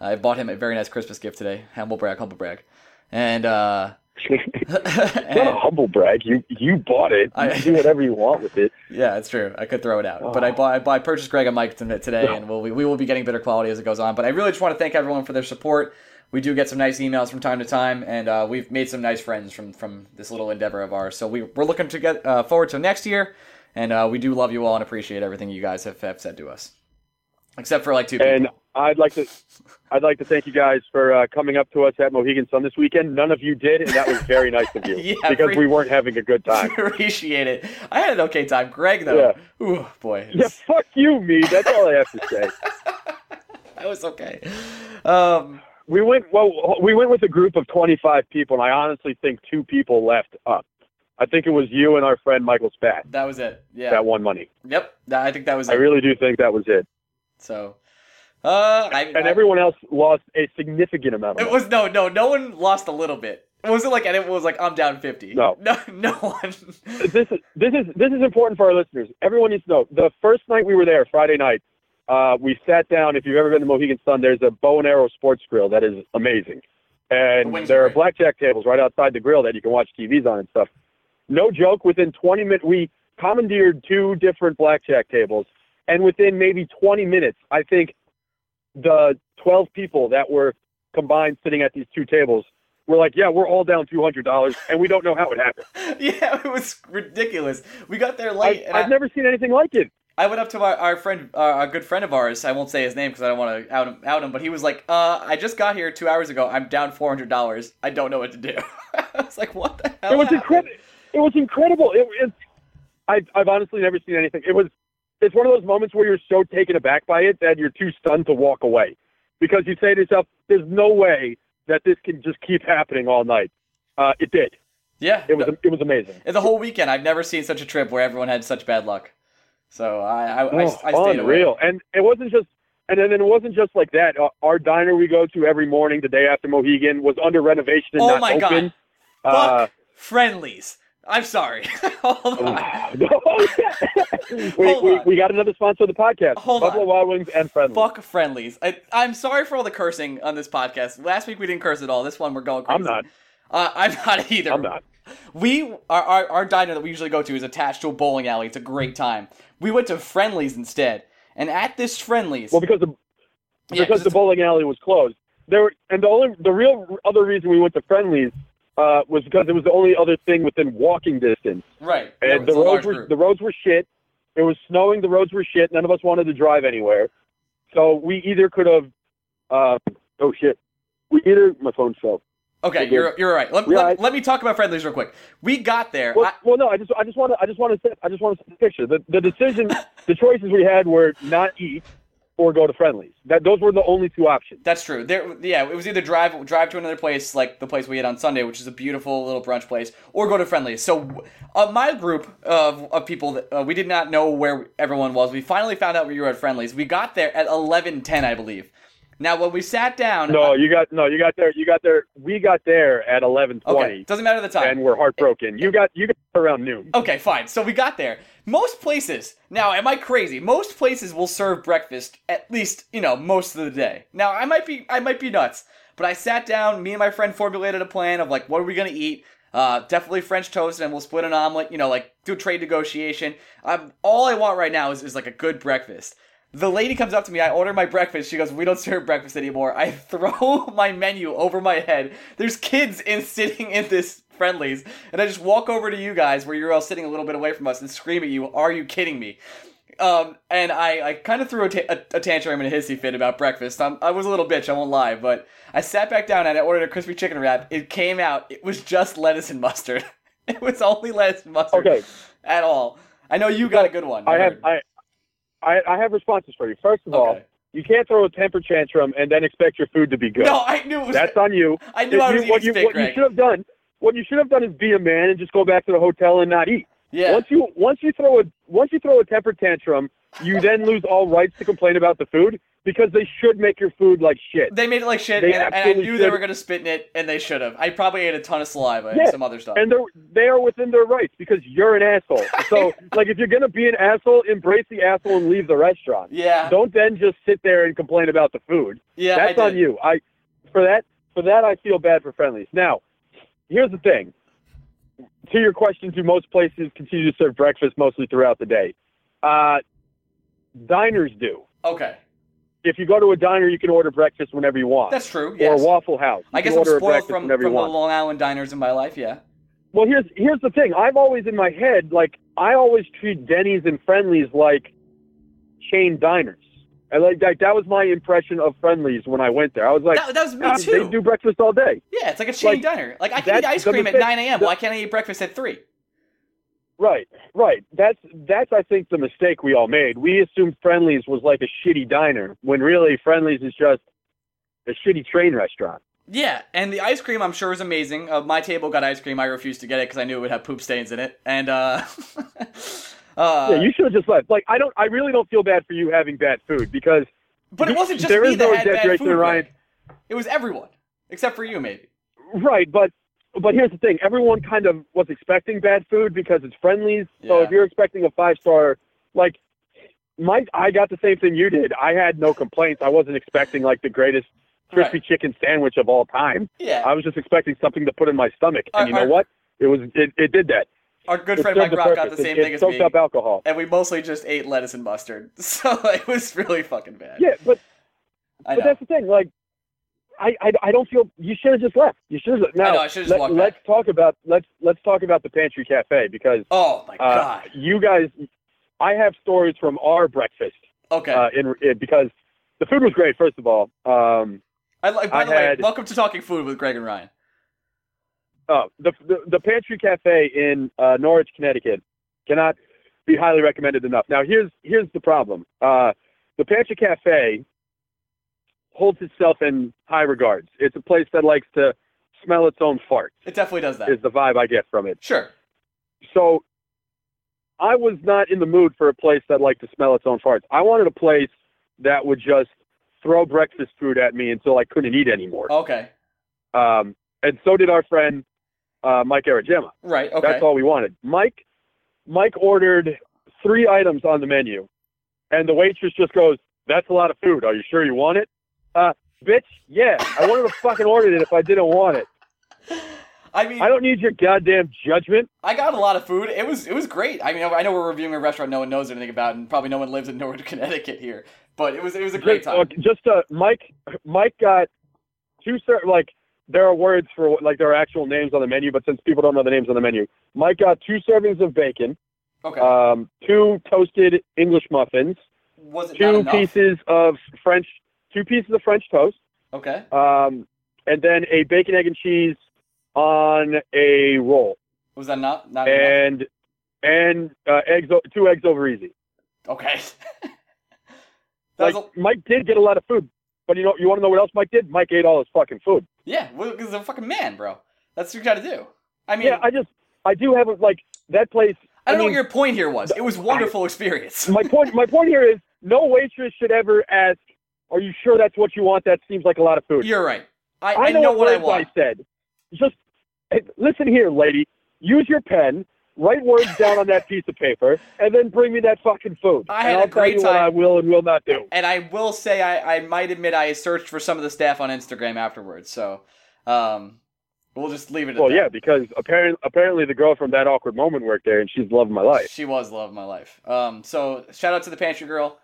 Speaker 1: I bought him a very nice Christmas gift today. Humble brag, humble brag. And, uh,
Speaker 2: not a humble brag. You you bought it. You
Speaker 1: I-
Speaker 2: can do whatever you want with it.
Speaker 1: Yeah, it's true. I could throw it out, but I bought, I purchased Greg a mic to- today, and we'll, we we will be getting better quality as it goes on. But I really just want to thank everyone for their support. We do get some nice emails from time to time, and uh, we've made some nice friends from from this little endeavor of ours. So we we're looking to get uh, forward to next year, and uh, we do love you all and appreciate everything you guys have, have said to us, except for like two people.
Speaker 2: And I'd like to I'd like to thank you guys for uh, coming up to us at Mohegan Sun this weekend. None of you did, and that was very nice of you
Speaker 1: Yeah,
Speaker 2: because
Speaker 1: pre-
Speaker 2: we weren't having a good time.
Speaker 1: appreciate it. I had an okay time. Greg though, yeah. ooh boy,
Speaker 2: Yeah, fuck you, me. That's all I have to say.
Speaker 1: that was okay. Um,
Speaker 2: we went well. We went with a group of 25 people, and I honestly think two people left up. I think it was you and our friend Michael Spat
Speaker 1: That was it. Yeah.
Speaker 2: that won money.
Speaker 1: Yep. I think that was it.
Speaker 2: I really do think that was it.
Speaker 1: so, uh, I,
Speaker 2: And
Speaker 1: I-
Speaker 2: everyone else lost a significant amount of
Speaker 1: It was no, no, no one lost a little bit. It wasn't like anyone was like, I'm down fifty.
Speaker 2: No.
Speaker 1: no, no one.
Speaker 2: this is this is this is important for our listeners. Everyone needs to know. The first night we were there, Friday night, uh, we sat down. If you've ever been to Mohegan Sun, there's a bow and arrow sports grill that is amazing, and there
Speaker 1: are
Speaker 2: blackjack tables right outside the grill that you can watch TVs on and stuff. No joke. Within 20 minutes, we commandeered two different blackjack tables, and within maybe 20 minutes, I think the 12 people that were combined sitting at these two tables were like, "Yeah, we're all down $200, and we don't know how it happened."
Speaker 1: yeah, it was ridiculous. We got there late, and
Speaker 2: I've
Speaker 1: I,
Speaker 2: never seen anything like it.
Speaker 1: I went up to our, our friend, uh, a good friend of ours. I won't say his name because I don't want to out him, out him. But he was like, "Uh, I just got here two hours ago. I'm down four hundred dollars. I don't know what to do." I was like, "What the hell?"
Speaker 2: It was
Speaker 1: happened?"
Speaker 2: incredible. It was incredible. It, it's I've I've honestly never seen anything. It was it's one of those moments where you're so taken aback by it that you're too stunned to walk away because you say to yourself, "There's no way that this can just keep happening all night." Uh, it did.
Speaker 1: Yeah,
Speaker 2: It was it was amazing.
Speaker 1: In the whole weekend, I've never seen such a trip where everyone had such bad luck. So I, I, I,
Speaker 2: Oh,
Speaker 1: I stayed away.
Speaker 2: unreal. And it wasn't just and then it wasn't just like that. Uh, our diner we go to every morning the day after Mohegan was under renovation and
Speaker 1: Oh
Speaker 2: not
Speaker 1: my
Speaker 2: open.
Speaker 1: god!
Speaker 2: Uh,
Speaker 1: Fuck Friendly's. I'm sorry. Hold on.
Speaker 2: no. we,
Speaker 1: Hold
Speaker 2: we,
Speaker 1: on.
Speaker 2: we got another sponsor of the podcast.
Speaker 1: Hold
Speaker 2: Buffalo
Speaker 1: on.
Speaker 2: Wild Wings and Friendly.
Speaker 1: Fuck Friendly's. I, I'm sorry for all the cursing on this podcast. Last week we didn't curse at all. This one we're going crazy.
Speaker 2: I'm not.
Speaker 1: Uh, I'm not either.
Speaker 2: I'm not.
Speaker 1: We our, our our diner that we usually go to is attached to a bowling alley. It's a great time. We went to Friendly's instead, and at this Friendly's,
Speaker 2: Well, because the
Speaker 1: Yeah, 'cause
Speaker 2: because the bowling alley was closed. There were, and the only the real other reason we went to Friendly's uh, was because it was the only other thing within walking distance.
Speaker 1: right,
Speaker 2: And the roads were
Speaker 1: group.
Speaker 2: the roads were shit. It was snowing. The roads were shit. None of us wanted to drive anywhere. So we either could have. Uh, oh shit! We either my phone fell.
Speaker 1: Okay, you're you're right. Let,
Speaker 2: Yeah,
Speaker 1: let,
Speaker 2: I-
Speaker 1: let me talk about Friendly's real quick. We got there.
Speaker 2: Well,
Speaker 1: I,
Speaker 2: well, no. I just I just want to I just want to I just want to picture the the decision. the choices we had were not eat or go to Friendly's. That those were the only two options.
Speaker 1: That's true. There, yeah, it was either drive drive to another place like the place we ate on Sunday, which is a beautiful little brunch place, or go to Friendly's. So, uh, my group of, of people that uh, we did not know where everyone was. We finally found out we were at Friendly's. We got there at eleven ten, I believe. Now, when we sat down,
Speaker 2: No,
Speaker 1: uh,
Speaker 2: you got no. You got there. You got there. We got there at eleven twenty.
Speaker 1: okay, doesn't matter the time.
Speaker 2: and we're heartbroken. You got you got around noon.
Speaker 1: Okay, fine. So we got there. Most places, now, am I crazy? Most places will serve breakfast at least, you know, most of the day. Now, I might be, I might be nuts, but I sat down. Me and my friend formulated a plan of like, what are we gonna eat? Uh, definitely French toast, and we'll split an omelet. You know, like do trade negotiation. Um, all I want right now is, is like a good breakfast. The lady comes up to me. I order my breakfast. She goes, "We don't serve breakfast anymore." I throw my menu over my head. There's kids in sitting in this Friendly's, and I just walk over to you guys where you're all sitting a little bit away from us and scream at you, "Are you kidding me?" Um, and I, I kind of threw a, ta- a, a tantrum and a hissy fit about breakfast. i I was a little bitch, I won't lie, but I sat back down and I ordered a crispy chicken wrap. It came out. It was just lettuce and mustard. It was only lettuce and mustard.
Speaker 2: Okay.
Speaker 1: At all. I know you got a good one.
Speaker 2: I have I, I I have responses for you. First of all, you can't throw a temper tantrum and then expect your food to be good.
Speaker 1: No, I knew it was.
Speaker 2: That's on you.
Speaker 1: I knew
Speaker 2: If
Speaker 1: I
Speaker 2: you-
Speaker 1: was
Speaker 2: what
Speaker 1: eating
Speaker 2: you,
Speaker 1: spit,
Speaker 2: what you should have done. What you should have done is be a man and just go back to the hotel and not eat.
Speaker 1: Yeah.
Speaker 2: Once you once you throw a once you throw a temper tantrum, you then lose all rights to complain about the food because they should make your food like shit.
Speaker 1: They made it like shit, and, and I knew they were going to spit in it, and they should have. I probably ate a ton of saliva and some other stuff.
Speaker 2: And they're they are within their rights because you're an asshole. So like if you're gonna be an asshole, embrace the asshole and leave the restaurant.
Speaker 1: yeah.
Speaker 2: Don't then just sit there and complain about the food.
Speaker 1: yeah,
Speaker 2: That's on you. I for that for that I feel bad for Friendly's. Now, here's the thing. To your question, do most places continue to serve breakfast mostly throughout the day? Uh, diners do.
Speaker 1: Okay.
Speaker 2: If you go to a diner, you can order breakfast whenever you want.
Speaker 1: That's true.
Speaker 2: Or
Speaker 1: Yes.
Speaker 2: a Waffle House. You
Speaker 1: I guess I'm spoiled
Speaker 2: breakfast
Speaker 1: from, from the. Long Island diners in my life, yeah.
Speaker 2: Well, here's here's the thing. I've always in my head like I always treat Denny's and Friendly's like chain diners. And like that, that was my impression of Friendly's when I went there. I was like,
Speaker 1: That, that was me
Speaker 2: "Ah,
Speaker 1: too.
Speaker 2: they do breakfast all day.
Speaker 1: Yeah, it's like a chain
Speaker 2: Like,
Speaker 1: diner. Like I can eat ice cream at
Speaker 2: mistake-
Speaker 1: 9 a.m. Why can't I eat breakfast at 3?
Speaker 2: Right, right. That's that's I think the mistake we all made. We assumed Friendly's was like a shitty diner when really Friendly's is just a shitty train restaurant.
Speaker 1: Yeah, and the ice cream I'm sure is amazing. Uh, my table got ice cream. I refused to get it because I knew it would have poop stains in it. And uh, uh,
Speaker 2: yeah, you should have just left. Like, I don't, I really don't feel bad for you having bad food because.
Speaker 1: but it wasn't just
Speaker 2: there
Speaker 1: me
Speaker 2: is
Speaker 1: that
Speaker 2: no
Speaker 1: had bad food.
Speaker 2: Ryan.
Speaker 1: It was everyone except for you, maybe.
Speaker 2: Right, but but here's the thing: everyone kind of was expecting bad food because it's Friendly's. So
Speaker 1: Yeah.
Speaker 2: if you're expecting a five star, like my, I got the same thing you did. I had no complaints. I wasn't expecting like the greatest crispy
Speaker 1: Right.
Speaker 2: chicken sandwich of all time.
Speaker 1: Yeah.
Speaker 2: I was just expecting something to put in my stomach, and
Speaker 1: Are-
Speaker 2: you know
Speaker 1: are-
Speaker 2: what? It was it, it did that.
Speaker 1: Our good
Speaker 2: It
Speaker 1: friend Mike Rock got the same
Speaker 2: it,
Speaker 1: thing
Speaker 2: it
Speaker 1: as
Speaker 2: soaked
Speaker 1: me,
Speaker 2: up alcohol.
Speaker 1: and we mostly just ate lettuce and mustard. So it was really fucking bad.
Speaker 2: Yeah, but
Speaker 1: I
Speaker 2: but that's the thing. Like, I I, I don't feel you should have just left. You should have. Now
Speaker 1: know, I should've just
Speaker 2: let,
Speaker 1: walked
Speaker 2: let's
Speaker 1: back.
Speaker 2: talk about let's let's talk about the pantry cafe because
Speaker 1: Oh my
Speaker 2: uh,
Speaker 1: god.
Speaker 2: you guys. I have stories from our breakfast
Speaker 1: Okay.
Speaker 2: uh, in, in because the food was great. First of all, um,
Speaker 1: I like. By
Speaker 2: I
Speaker 1: the way, welcome to Talking Food with Greg and Ryan.
Speaker 2: Oh, the, the the pantry cafe in uh, Norwich, Connecticut, cannot be highly recommended enough. Now, here's here's the problem. Uh, the pantry cafe holds itself in high regards. It's a place that likes to smell its own farts.
Speaker 1: It definitely does that.
Speaker 2: Is the vibe I get from it.
Speaker 1: Sure.
Speaker 2: So, I was not in the mood for a place that liked to smell its own farts. I wanted a place that would just throw breakfast food at me until I couldn't eat anymore.
Speaker 1: Okay.
Speaker 2: Um, and so did our friend uh, Mike Arajema.
Speaker 1: Right. Okay.
Speaker 2: That's all we wanted. Mike, Mike ordered three items on the menu, and the waitress just goes, "That's a lot of food. Are you sure you want it?" Uh, bitch, yeah, I wouldn't have fucking ordered it if I didn't want it.
Speaker 1: I mean,
Speaker 2: I don't need your goddamn judgment.
Speaker 1: I got a lot of food. It was it was great. I mean, I know we're reviewing a restaurant no one knows anything about, and probably no one lives in Norwood, Connecticut here. But it was it was a great
Speaker 2: Just,
Speaker 1: time.
Speaker 2: just uh, Mike, Mike got two ser- like there are words for like there are actual names on the menu, but since people don't know the names on the menu, Mike got two servings of bacon,
Speaker 1: Okay.
Speaker 2: um, two toasted English muffins,
Speaker 1: was it
Speaker 2: two pieces of French, two pieces of French toast,
Speaker 1: Okay.
Speaker 2: um, and then a bacon, egg, and cheese on a roll,
Speaker 1: Was that not not enough?
Speaker 2: and and uh, eggs, two eggs over easy.
Speaker 1: Okay.
Speaker 2: Like
Speaker 1: a-
Speaker 2: Mike did get a lot of food, but you know, you want to know what else Mike did? Mike ate all his fucking food.
Speaker 1: Yeah, because he's a fucking man, bro. That's what you got to do. I mean,
Speaker 2: yeah, I just, I do have a, like that place.
Speaker 1: I don't know
Speaker 2: mean,
Speaker 1: what your point here was. It was a wonderful experience.
Speaker 2: my point. My point here is, no waitress should ever ask, "Are you sure that's what you want? That seems like a lot of food."
Speaker 1: You're right. I,
Speaker 2: I
Speaker 1: I
Speaker 2: know,
Speaker 1: know what I
Speaker 2: words
Speaker 1: want.
Speaker 2: said. Just listen here, lady. Use your pen. Write words down on that piece of paper, and then bring me that fucking food.
Speaker 1: I
Speaker 2: and
Speaker 1: had a
Speaker 2: I'll tell
Speaker 1: great
Speaker 2: you what
Speaker 1: time.
Speaker 2: I will and will not do.
Speaker 1: And I will say, I, I might admit, I searched for some of the staff on Instagram afterwards. So, um, we'll just leave it at
Speaker 2: Well,
Speaker 1: that.
Speaker 2: yeah, because apparently, apparently the girl from that awkward moment worked there, and she's loving my life.
Speaker 1: She was love of my life. Um, so shout out to the pantry girl,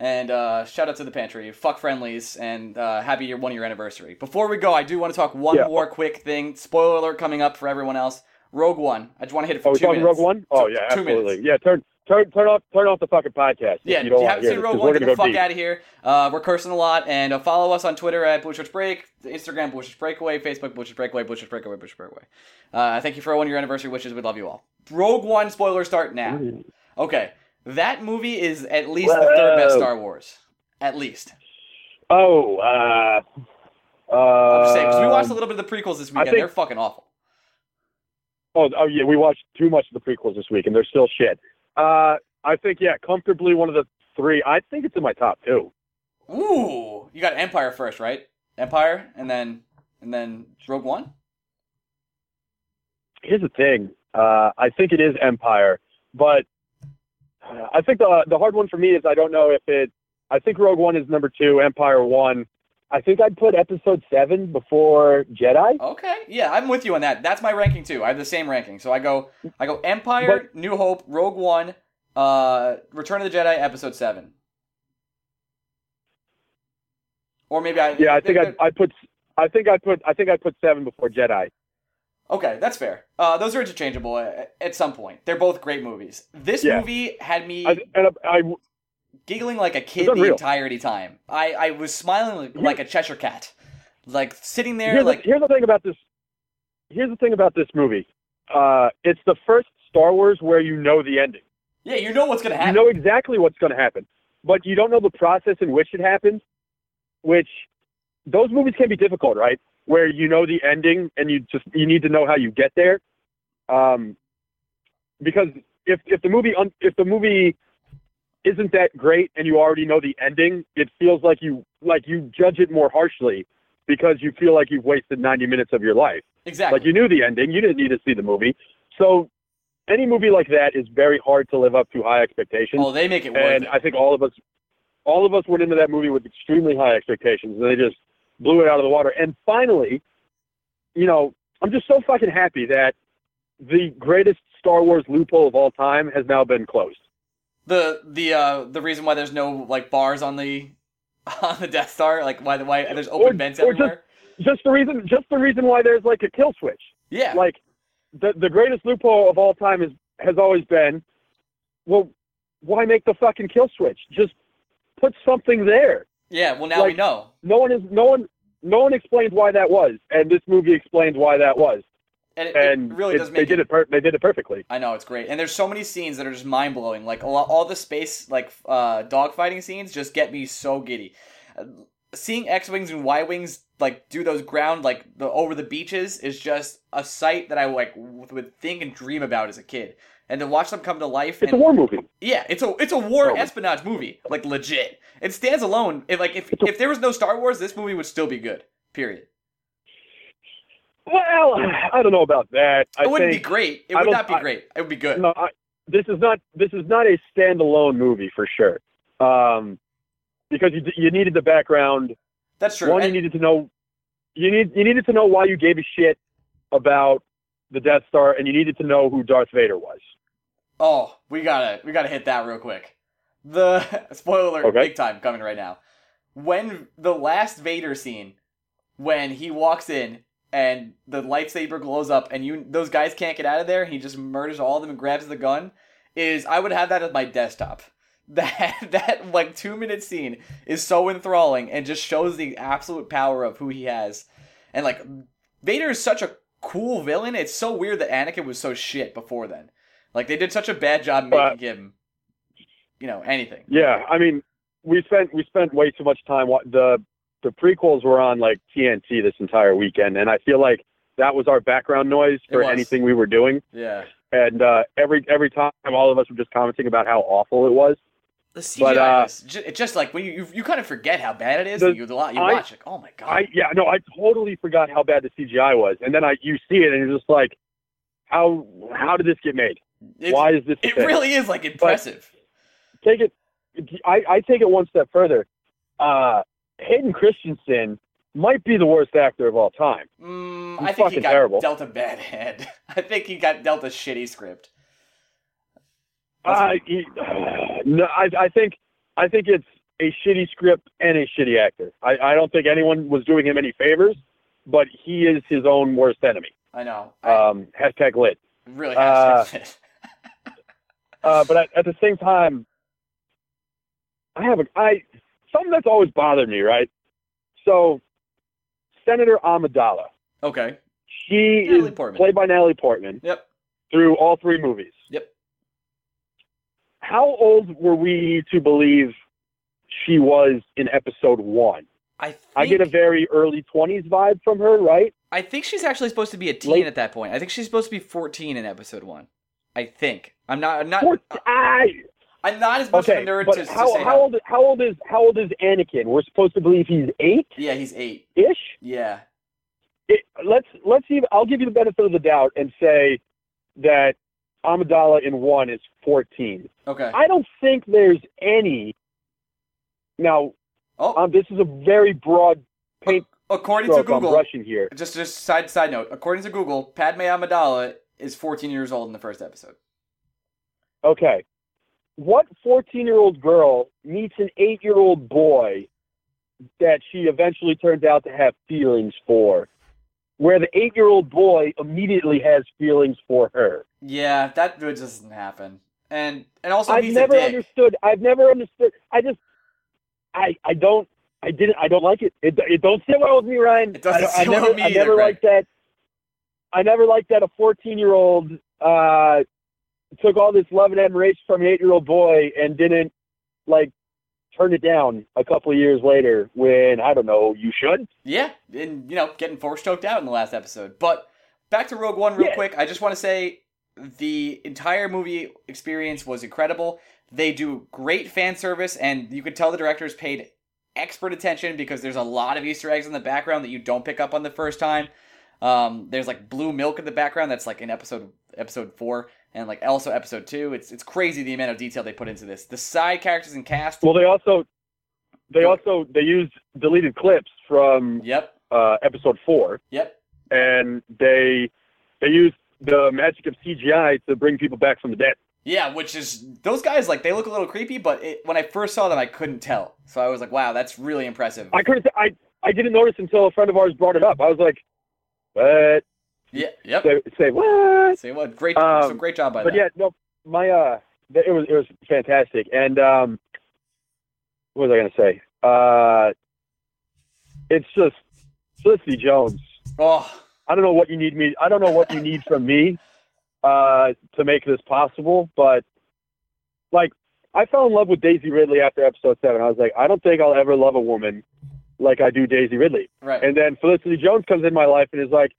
Speaker 1: and uh, shout out to the pantry. Fuck Friendly's, and uh, happy year one year anniversary. Before we go, I do want to talk one
Speaker 2: Yeah.
Speaker 1: more quick thing. Spoiler alert coming up for everyone else. Rogue One. I just want to hit it for
Speaker 2: Oh,
Speaker 1: two minutes.
Speaker 2: Rogue One? Oh yeah, absolutely.
Speaker 1: minutes.
Speaker 2: Yeah, turn turn turn off turn off the fucking podcast.
Speaker 1: Yeah,
Speaker 2: you
Speaker 1: if you haven't seen Rogue One, get the fuck
Speaker 2: deep.
Speaker 1: out of here. Uh, we're cursing a lot, and uh, follow us on Twitter at Blue Shirts Break, Instagram Shirts Breakaway, Facebook Shirts Breakaway, Blue Shirts Breakaway, Shirts Breakaway. Uh, thank you for one year anniversary wishes. We love you all. Rogue One spoiler start now. Okay, that movie is at least the third best Star Wars. At least.
Speaker 2: Oh, uh, uh,
Speaker 1: I'm just saying, we watched a little bit of the prequels this weekend.
Speaker 2: think-
Speaker 1: They're fucking awful.
Speaker 2: Oh, oh yeah, we watched too much of the prequels this week, and they're still shit. Uh, I think yeah, comfortably one of the three. I think it's in my top two.
Speaker 1: Ooh, you got Empire first, right? Empire, and then and then Rogue One.
Speaker 2: Here's the thing. Uh, I think it is Empire, but I think the the hard one for me is I don't know if it. I think Rogue One is number two, Empire one. I think I'd put Episode seven before Jedi.
Speaker 1: Okay, yeah, I'm with you on that. That's my ranking too. I have the same ranking. So I go, I go Empire, New Hope, Rogue One, uh, Return of the Jedi, Episode Seven. Or maybe I.
Speaker 2: Yeah, I think I'd, I'd put. I think I put. I think I put seven before Jedi.
Speaker 1: Okay, that's fair. Uh, those are interchangeable at, at some point. They're both great movies. This
Speaker 2: Yeah.
Speaker 1: movie had me
Speaker 2: I, and I,
Speaker 1: giggling like a kid the entirety time. I, I was smiling like, a Cheshire cat, like sitting there
Speaker 2: here's,
Speaker 1: like
Speaker 2: the, here's the thing about this. Here's the thing about this movie. Uh, it's the first Star Wars where you know the ending.
Speaker 1: yeah, you know what's gonna happen.
Speaker 2: You know exactly what's going to happen, but you don't know the process in which it happens, which those movies can be difficult, right? Where you know the ending and you just you need to know how you get there. Um, because if if the movie un, if the movie isn't that great and you already know the ending, it feels like you like you judge it more harshly because you feel like you've wasted 90 minutes of your life.
Speaker 1: Exactly.
Speaker 2: Like you knew the ending, you didn't need to see the movie. So any movie like that is very hard to live up to high expectations.
Speaker 1: oh, they make it worth
Speaker 2: and
Speaker 1: it.
Speaker 2: I think all of us, all of us went into that movie with extremely high expectations, and they just blew it out of the water. And finally, you know, I'm just so fucking happy that the greatest Star Wars loophole of all time has now been closed.
Speaker 1: The the uh the reason why there's no like bars on the on the Death Star, like why the why there's open
Speaker 2: Or-
Speaker 1: vents
Speaker 2: or just-
Speaker 1: everywhere.
Speaker 2: Just the reason, just the reason why there's like a kill switch.
Speaker 1: yeah.
Speaker 2: Like the the greatest loophole of all time is has always been, well, why make the fucking kill switch? Just put something there.
Speaker 1: yeah. Well, now we know.
Speaker 2: No one is no one no one explained why that was, and this movie explains why that was.
Speaker 1: And it,
Speaker 2: And
Speaker 1: it really
Speaker 2: it-
Speaker 1: does
Speaker 2: they
Speaker 1: make
Speaker 2: did it. Per- they did it perfectly.
Speaker 1: I know it's great, and there's so many scenes that are just mind blowing. Like a lot, all the space like uh, dogfighting scenes just get me so giddy. Uh, seeing X wings and Y wings like do those ground like the over the beaches is just a sight that I like w- would think and dream about as a kid. And to watch them come to life,
Speaker 2: It's a
Speaker 1: and,
Speaker 2: war movie.
Speaker 1: yeah, it's a it's a war
Speaker 2: Oh.
Speaker 1: espionage movie, like legit. It stands alone. If like if if there was no Star Wars, this movie would still be good. Period.
Speaker 2: Well, I don't know about that. I
Speaker 1: It wouldn't
Speaker 2: think,
Speaker 1: be great. It
Speaker 2: I
Speaker 1: would
Speaker 2: don't-
Speaker 1: be
Speaker 2: I-
Speaker 1: great. It would be good.
Speaker 2: No, I, this is not. This is not a standalone movie for sure. Um, because you you needed the background.
Speaker 1: That's true.
Speaker 2: One,
Speaker 1: And-
Speaker 2: you needed to know. You need you needed to know why you gave a shit about the Death Star, and you needed to know who Darth Vader was.
Speaker 1: Oh, we gotta we gotta hit that real quick. The spoiler alert,
Speaker 2: Okay.
Speaker 1: big time coming right now. When the last Vader scene, when he walks in and the lightsaber glows up, and you those guys can't get out of there, he just murders all of them and grabs the gun. Is I would have that as my desktop. That that like two minute scene is so enthralling and just shows the absolute power of who he has. And like Vader is such a cool villain. It's so weird that Anakin was so shit before then. Like they did such a bad job making
Speaker 2: But-
Speaker 1: him, you know, anything.
Speaker 2: Yeah, I mean, we spent we spent way too much time. The the prequels were on like TNT this entire weekend, and I feel like that was our background noise for anything we were doing.
Speaker 1: Yeah.
Speaker 2: And uh, every every time, all of us were just commenting about how awful it was.
Speaker 1: The CGI
Speaker 2: But, uh,
Speaker 1: is ju- it's just like when you, you you kind of forget how bad it is.
Speaker 2: The-
Speaker 1: and you you
Speaker 2: I-
Speaker 1: watch like, oh my god.
Speaker 2: I yeah no, I totally forgot how bad the CGI was, and then I you see it, and you're just like, how how did this get made?
Speaker 1: It's-
Speaker 2: Why is this?
Speaker 1: It
Speaker 2: thing?
Speaker 1: really is like impressive.
Speaker 2: take it. I, I take it one step further. Uh, Hayden Christensen might be the worst actor of all time.
Speaker 1: Mm, I think he got
Speaker 2: terrible.
Speaker 1: dealt a bad hand. I think he got dealt a shitty script.
Speaker 2: Uh, he, no, I, I think I think it's a shitty script and a shitty actor. I, I don't think anyone was doing him any favors, but he is his own worst enemy.
Speaker 1: I know. I
Speaker 2: Um, hashtag lit.
Speaker 1: really
Speaker 2: uh,
Speaker 1: have.
Speaker 2: Uh, but at, at the same time, I have a I something that's always bothered me. Right. So, Senator Amidala,
Speaker 1: okay.
Speaker 2: she
Speaker 1: Natalie
Speaker 2: is
Speaker 1: Portman.
Speaker 2: played by Natalie Portman
Speaker 1: Yep.
Speaker 2: through all three movies.
Speaker 1: Yep.
Speaker 2: How old were we to believe she was in Episode One?
Speaker 1: I think,
Speaker 2: I get a very early 20s vibe from her, right?
Speaker 1: I think she's actually supposed to be a teen
Speaker 2: Late-
Speaker 1: at that point. I think she's supposed to be 14 in episode 1. I think. I'm not I'm not
Speaker 2: Four- I,
Speaker 1: I'm not as much
Speaker 2: okay,
Speaker 1: of a nerd
Speaker 2: but
Speaker 1: to, to
Speaker 2: how,
Speaker 1: say
Speaker 2: how old how old is how old is Anakin? We're supposed to believe he's eight
Speaker 1: Yeah, he's 8.
Speaker 2: ish.
Speaker 1: Yeah.
Speaker 2: It, let's let's see. I'll give you the benefit of the doubt and say that Amidala in one is 14.
Speaker 1: Okay.
Speaker 2: I don't think there's any. Now,
Speaker 1: Oh,
Speaker 2: um, this is a very broad paint
Speaker 1: according to Google,
Speaker 2: brushing here.
Speaker 1: just just side side note, according to Google, Padme Amidala is 14 years old in the first episode.
Speaker 2: Okay. What 14 year old girl meets an 8 year old boy that she eventually turns out to have feelings for? Where the 8 year old boy immediately has feelings for her.
Speaker 1: Yeah, that just doesn't happen. And and also
Speaker 2: I've never understood. I've never understood. I just, I, I don't, I didn't, I don't like it. It, it don't sit well with me, Ryan.
Speaker 1: It doesn't
Speaker 2: I, I
Speaker 1: sit well
Speaker 2: never,
Speaker 1: with me
Speaker 2: I never
Speaker 1: Greg.
Speaker 2: liked that. I never liked that a 14 year old uh, took all this love and admiration from an 8 year old boy and didn't like turn it down a couple of years later when I don't know you should.
Speaker 1: Yeah, and you know, getting force choked out in the last episode. But back to Rogue One real
Speaker 2: Yeah.
Speaker 1: quick. I just want to say the entire movie experience was incredible. They do great fan service, and you could tell the directors paid expert attention because there's a lot of Easter eggs in the background that you don't pick up on the first time. Um, there's like blue milk in the background that's like in episode episode four, and like also episode two. It's it's crazy the amount of detail they put into this. The side characters and cast.
Speaker 2: Well, they also they also they used deleted clips from
Speaker 1: Yep,
Speaker 2: uh, episode four,
Speaker 1: yep.
Speaker 2: and they they used the magic of CGI to bring people back from the dead.
Speaker 1: Yeah, which is those guys like they look a little creepy, but it, when I first saw them, I couldn't tell. So I was like, "Wow, that's really impressive."
Speaker 2: I couldn't. I I didn't notice until a friend of ours brought it up. I was like, "What?
Speaker 1: Yeah, yep.
Speaker 2: Say, say what?"
Speaker 1: Say what? Great,
Speaker 2: Um,
Speaker 1: so great job by the
Speaker 2: But
Speaker 1: them.
Speaker 2: yeah, no, my uh, it was it was fantastic. And um, what was I gonna say? Uh, it's just Felicity Jones.
Speaker 1: Oh,
Speaker 2: I don't know what you need me. I don't know what you need from me uh, to make this possible, but like I fell in love with Daisy Ridley after episode seven. I was like, I don't think I'll ever love a woman like I do Daisy Ridley.
Speaker 1: right.
Speaker 2: And then Felicity Jones comes in my life and is like,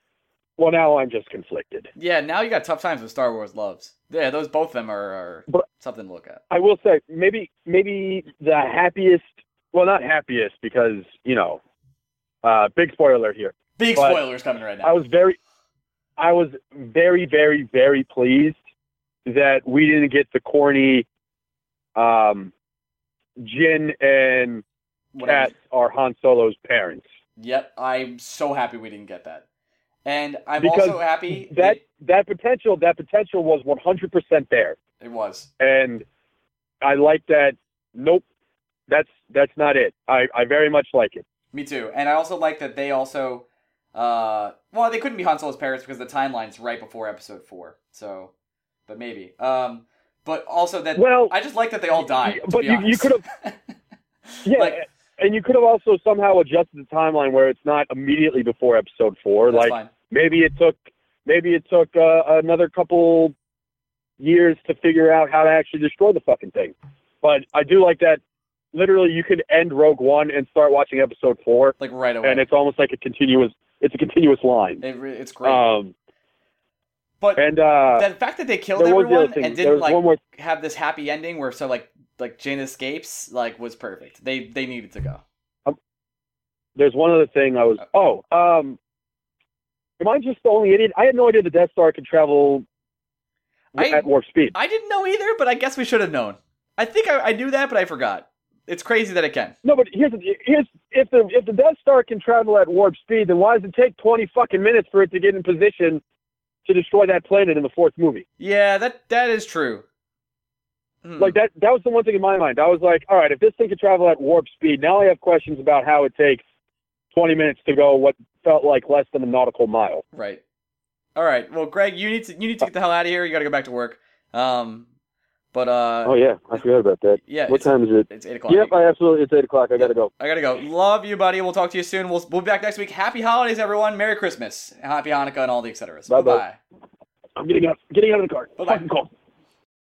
Speaker 2: well, now I'm just conflicted.
Speaker 1: yeah, now you got tough times with Star Wars loves. Yeah, those both of them are, are
Speaker 2: But-
Speaker 1: something to look at.
Speaker 2: I will say maybe maybe the happiest. Well, not happiest because you know, uh, big spoiler here.
Speaker 1: Big
Speaker 2: But
Speaker 1: spoilers coming right now.
Speaker 2: I was very, I was very, very, very pleased that we didn't get the corny, um, Jyn and. Kat are Han Solo's parents.
Speaker 1: Yep, I'm so happy we didn't get that, and I'm
Speaker 2: Because
Speaker 1: also happy
Speaker 2: That that potential, that potential was 100% there,
Speaker 1: it was.
Speaker 2: and I like that. Nope, that's that's not it. I I very much like it.
Speaker 1: Me too. And I also like that they also uh well they couldn't be Han Solo's parents because the timeline's right before episode four. So but maybe. Um but also that
Speaker 2: Well,
Speaker 1: I just like that they all died.
Speaker 2: but you- you could've- Yeah,
Speaker 1: Like-
Speaker 2: and you could have also somehow adjusted the timeline where it's not immediately before episode four.
Speaker 1: That's
Speaker 2: like
Speaker 1: fine.
Speaker 2: maybe it took maybe it took uh, another couple years to figure out how to actually destroy the fucking thing. But I do like that. Literally, you could end Rogue One and start watching episode four,
Speaker 1: Like right away.
Speaker 2: and it's almost like a continuous. It's a continuous line.
Speaker 1: it, re- it's great.
Speaker 2: Um,
Speaker 1: but
Speaker 2: and uh,
Speaker 1: the fact that they killed everyone and didn't like
Speaker 2: more.
Speaker 1: have this happy ending where so like like Jane escapes like was perfect. They they needed to go.
Speaker 2: There's one other thing I was. Oh, um, am I just the only idiot? I had no idea the Death Star could travel
Speaker 1: I-
Speaker 2: at warp speed.
Speaker 1: I didn't know either, but I guess we should have known. I think I, I knew that, but I forgot. It's crazy that it can.
Speaker 2: No, but here's here's if the if the Death Star can travel at warp speed, then why does it take twenty fucking minutes for it to get in position to destroy that planet in the fourth movie?
Speaker 1: Yeah, that that is true. Hmm.
Speaker 2: Like that that was the one thing in my mind. I was like, all right, if this thing could travel at warp speed, now I have questions about how it takes twenty minutes to go what felt like less than a nautical mile.
Speaker 1: Right. All right. Well, Greg, you need to you need to get the hell out of here. You got to go back to work. Um, but uh,
Speaker 2: Oh yeah, I forgot about that.
Speaker 1: yeah,
Speaker 2: What time is it?
Speaker 1: it's eight o'clock.
Speaker 2: Yep, I absolutely. It's eight o'clock. I gotta go.
Speaker 1: I gotta go. Love you, buddy. We'll talk to you soon. We'll we'll be back next week. Happy holidays, everyone. Merry Christmas. Happy Hanukkah and all the etceteras. Bye
Speaker 2: Bye-bye. I'm getting out. Getting out of the car.
Speaker 1: Bye-bye.
Speaker 2: Fucking cold.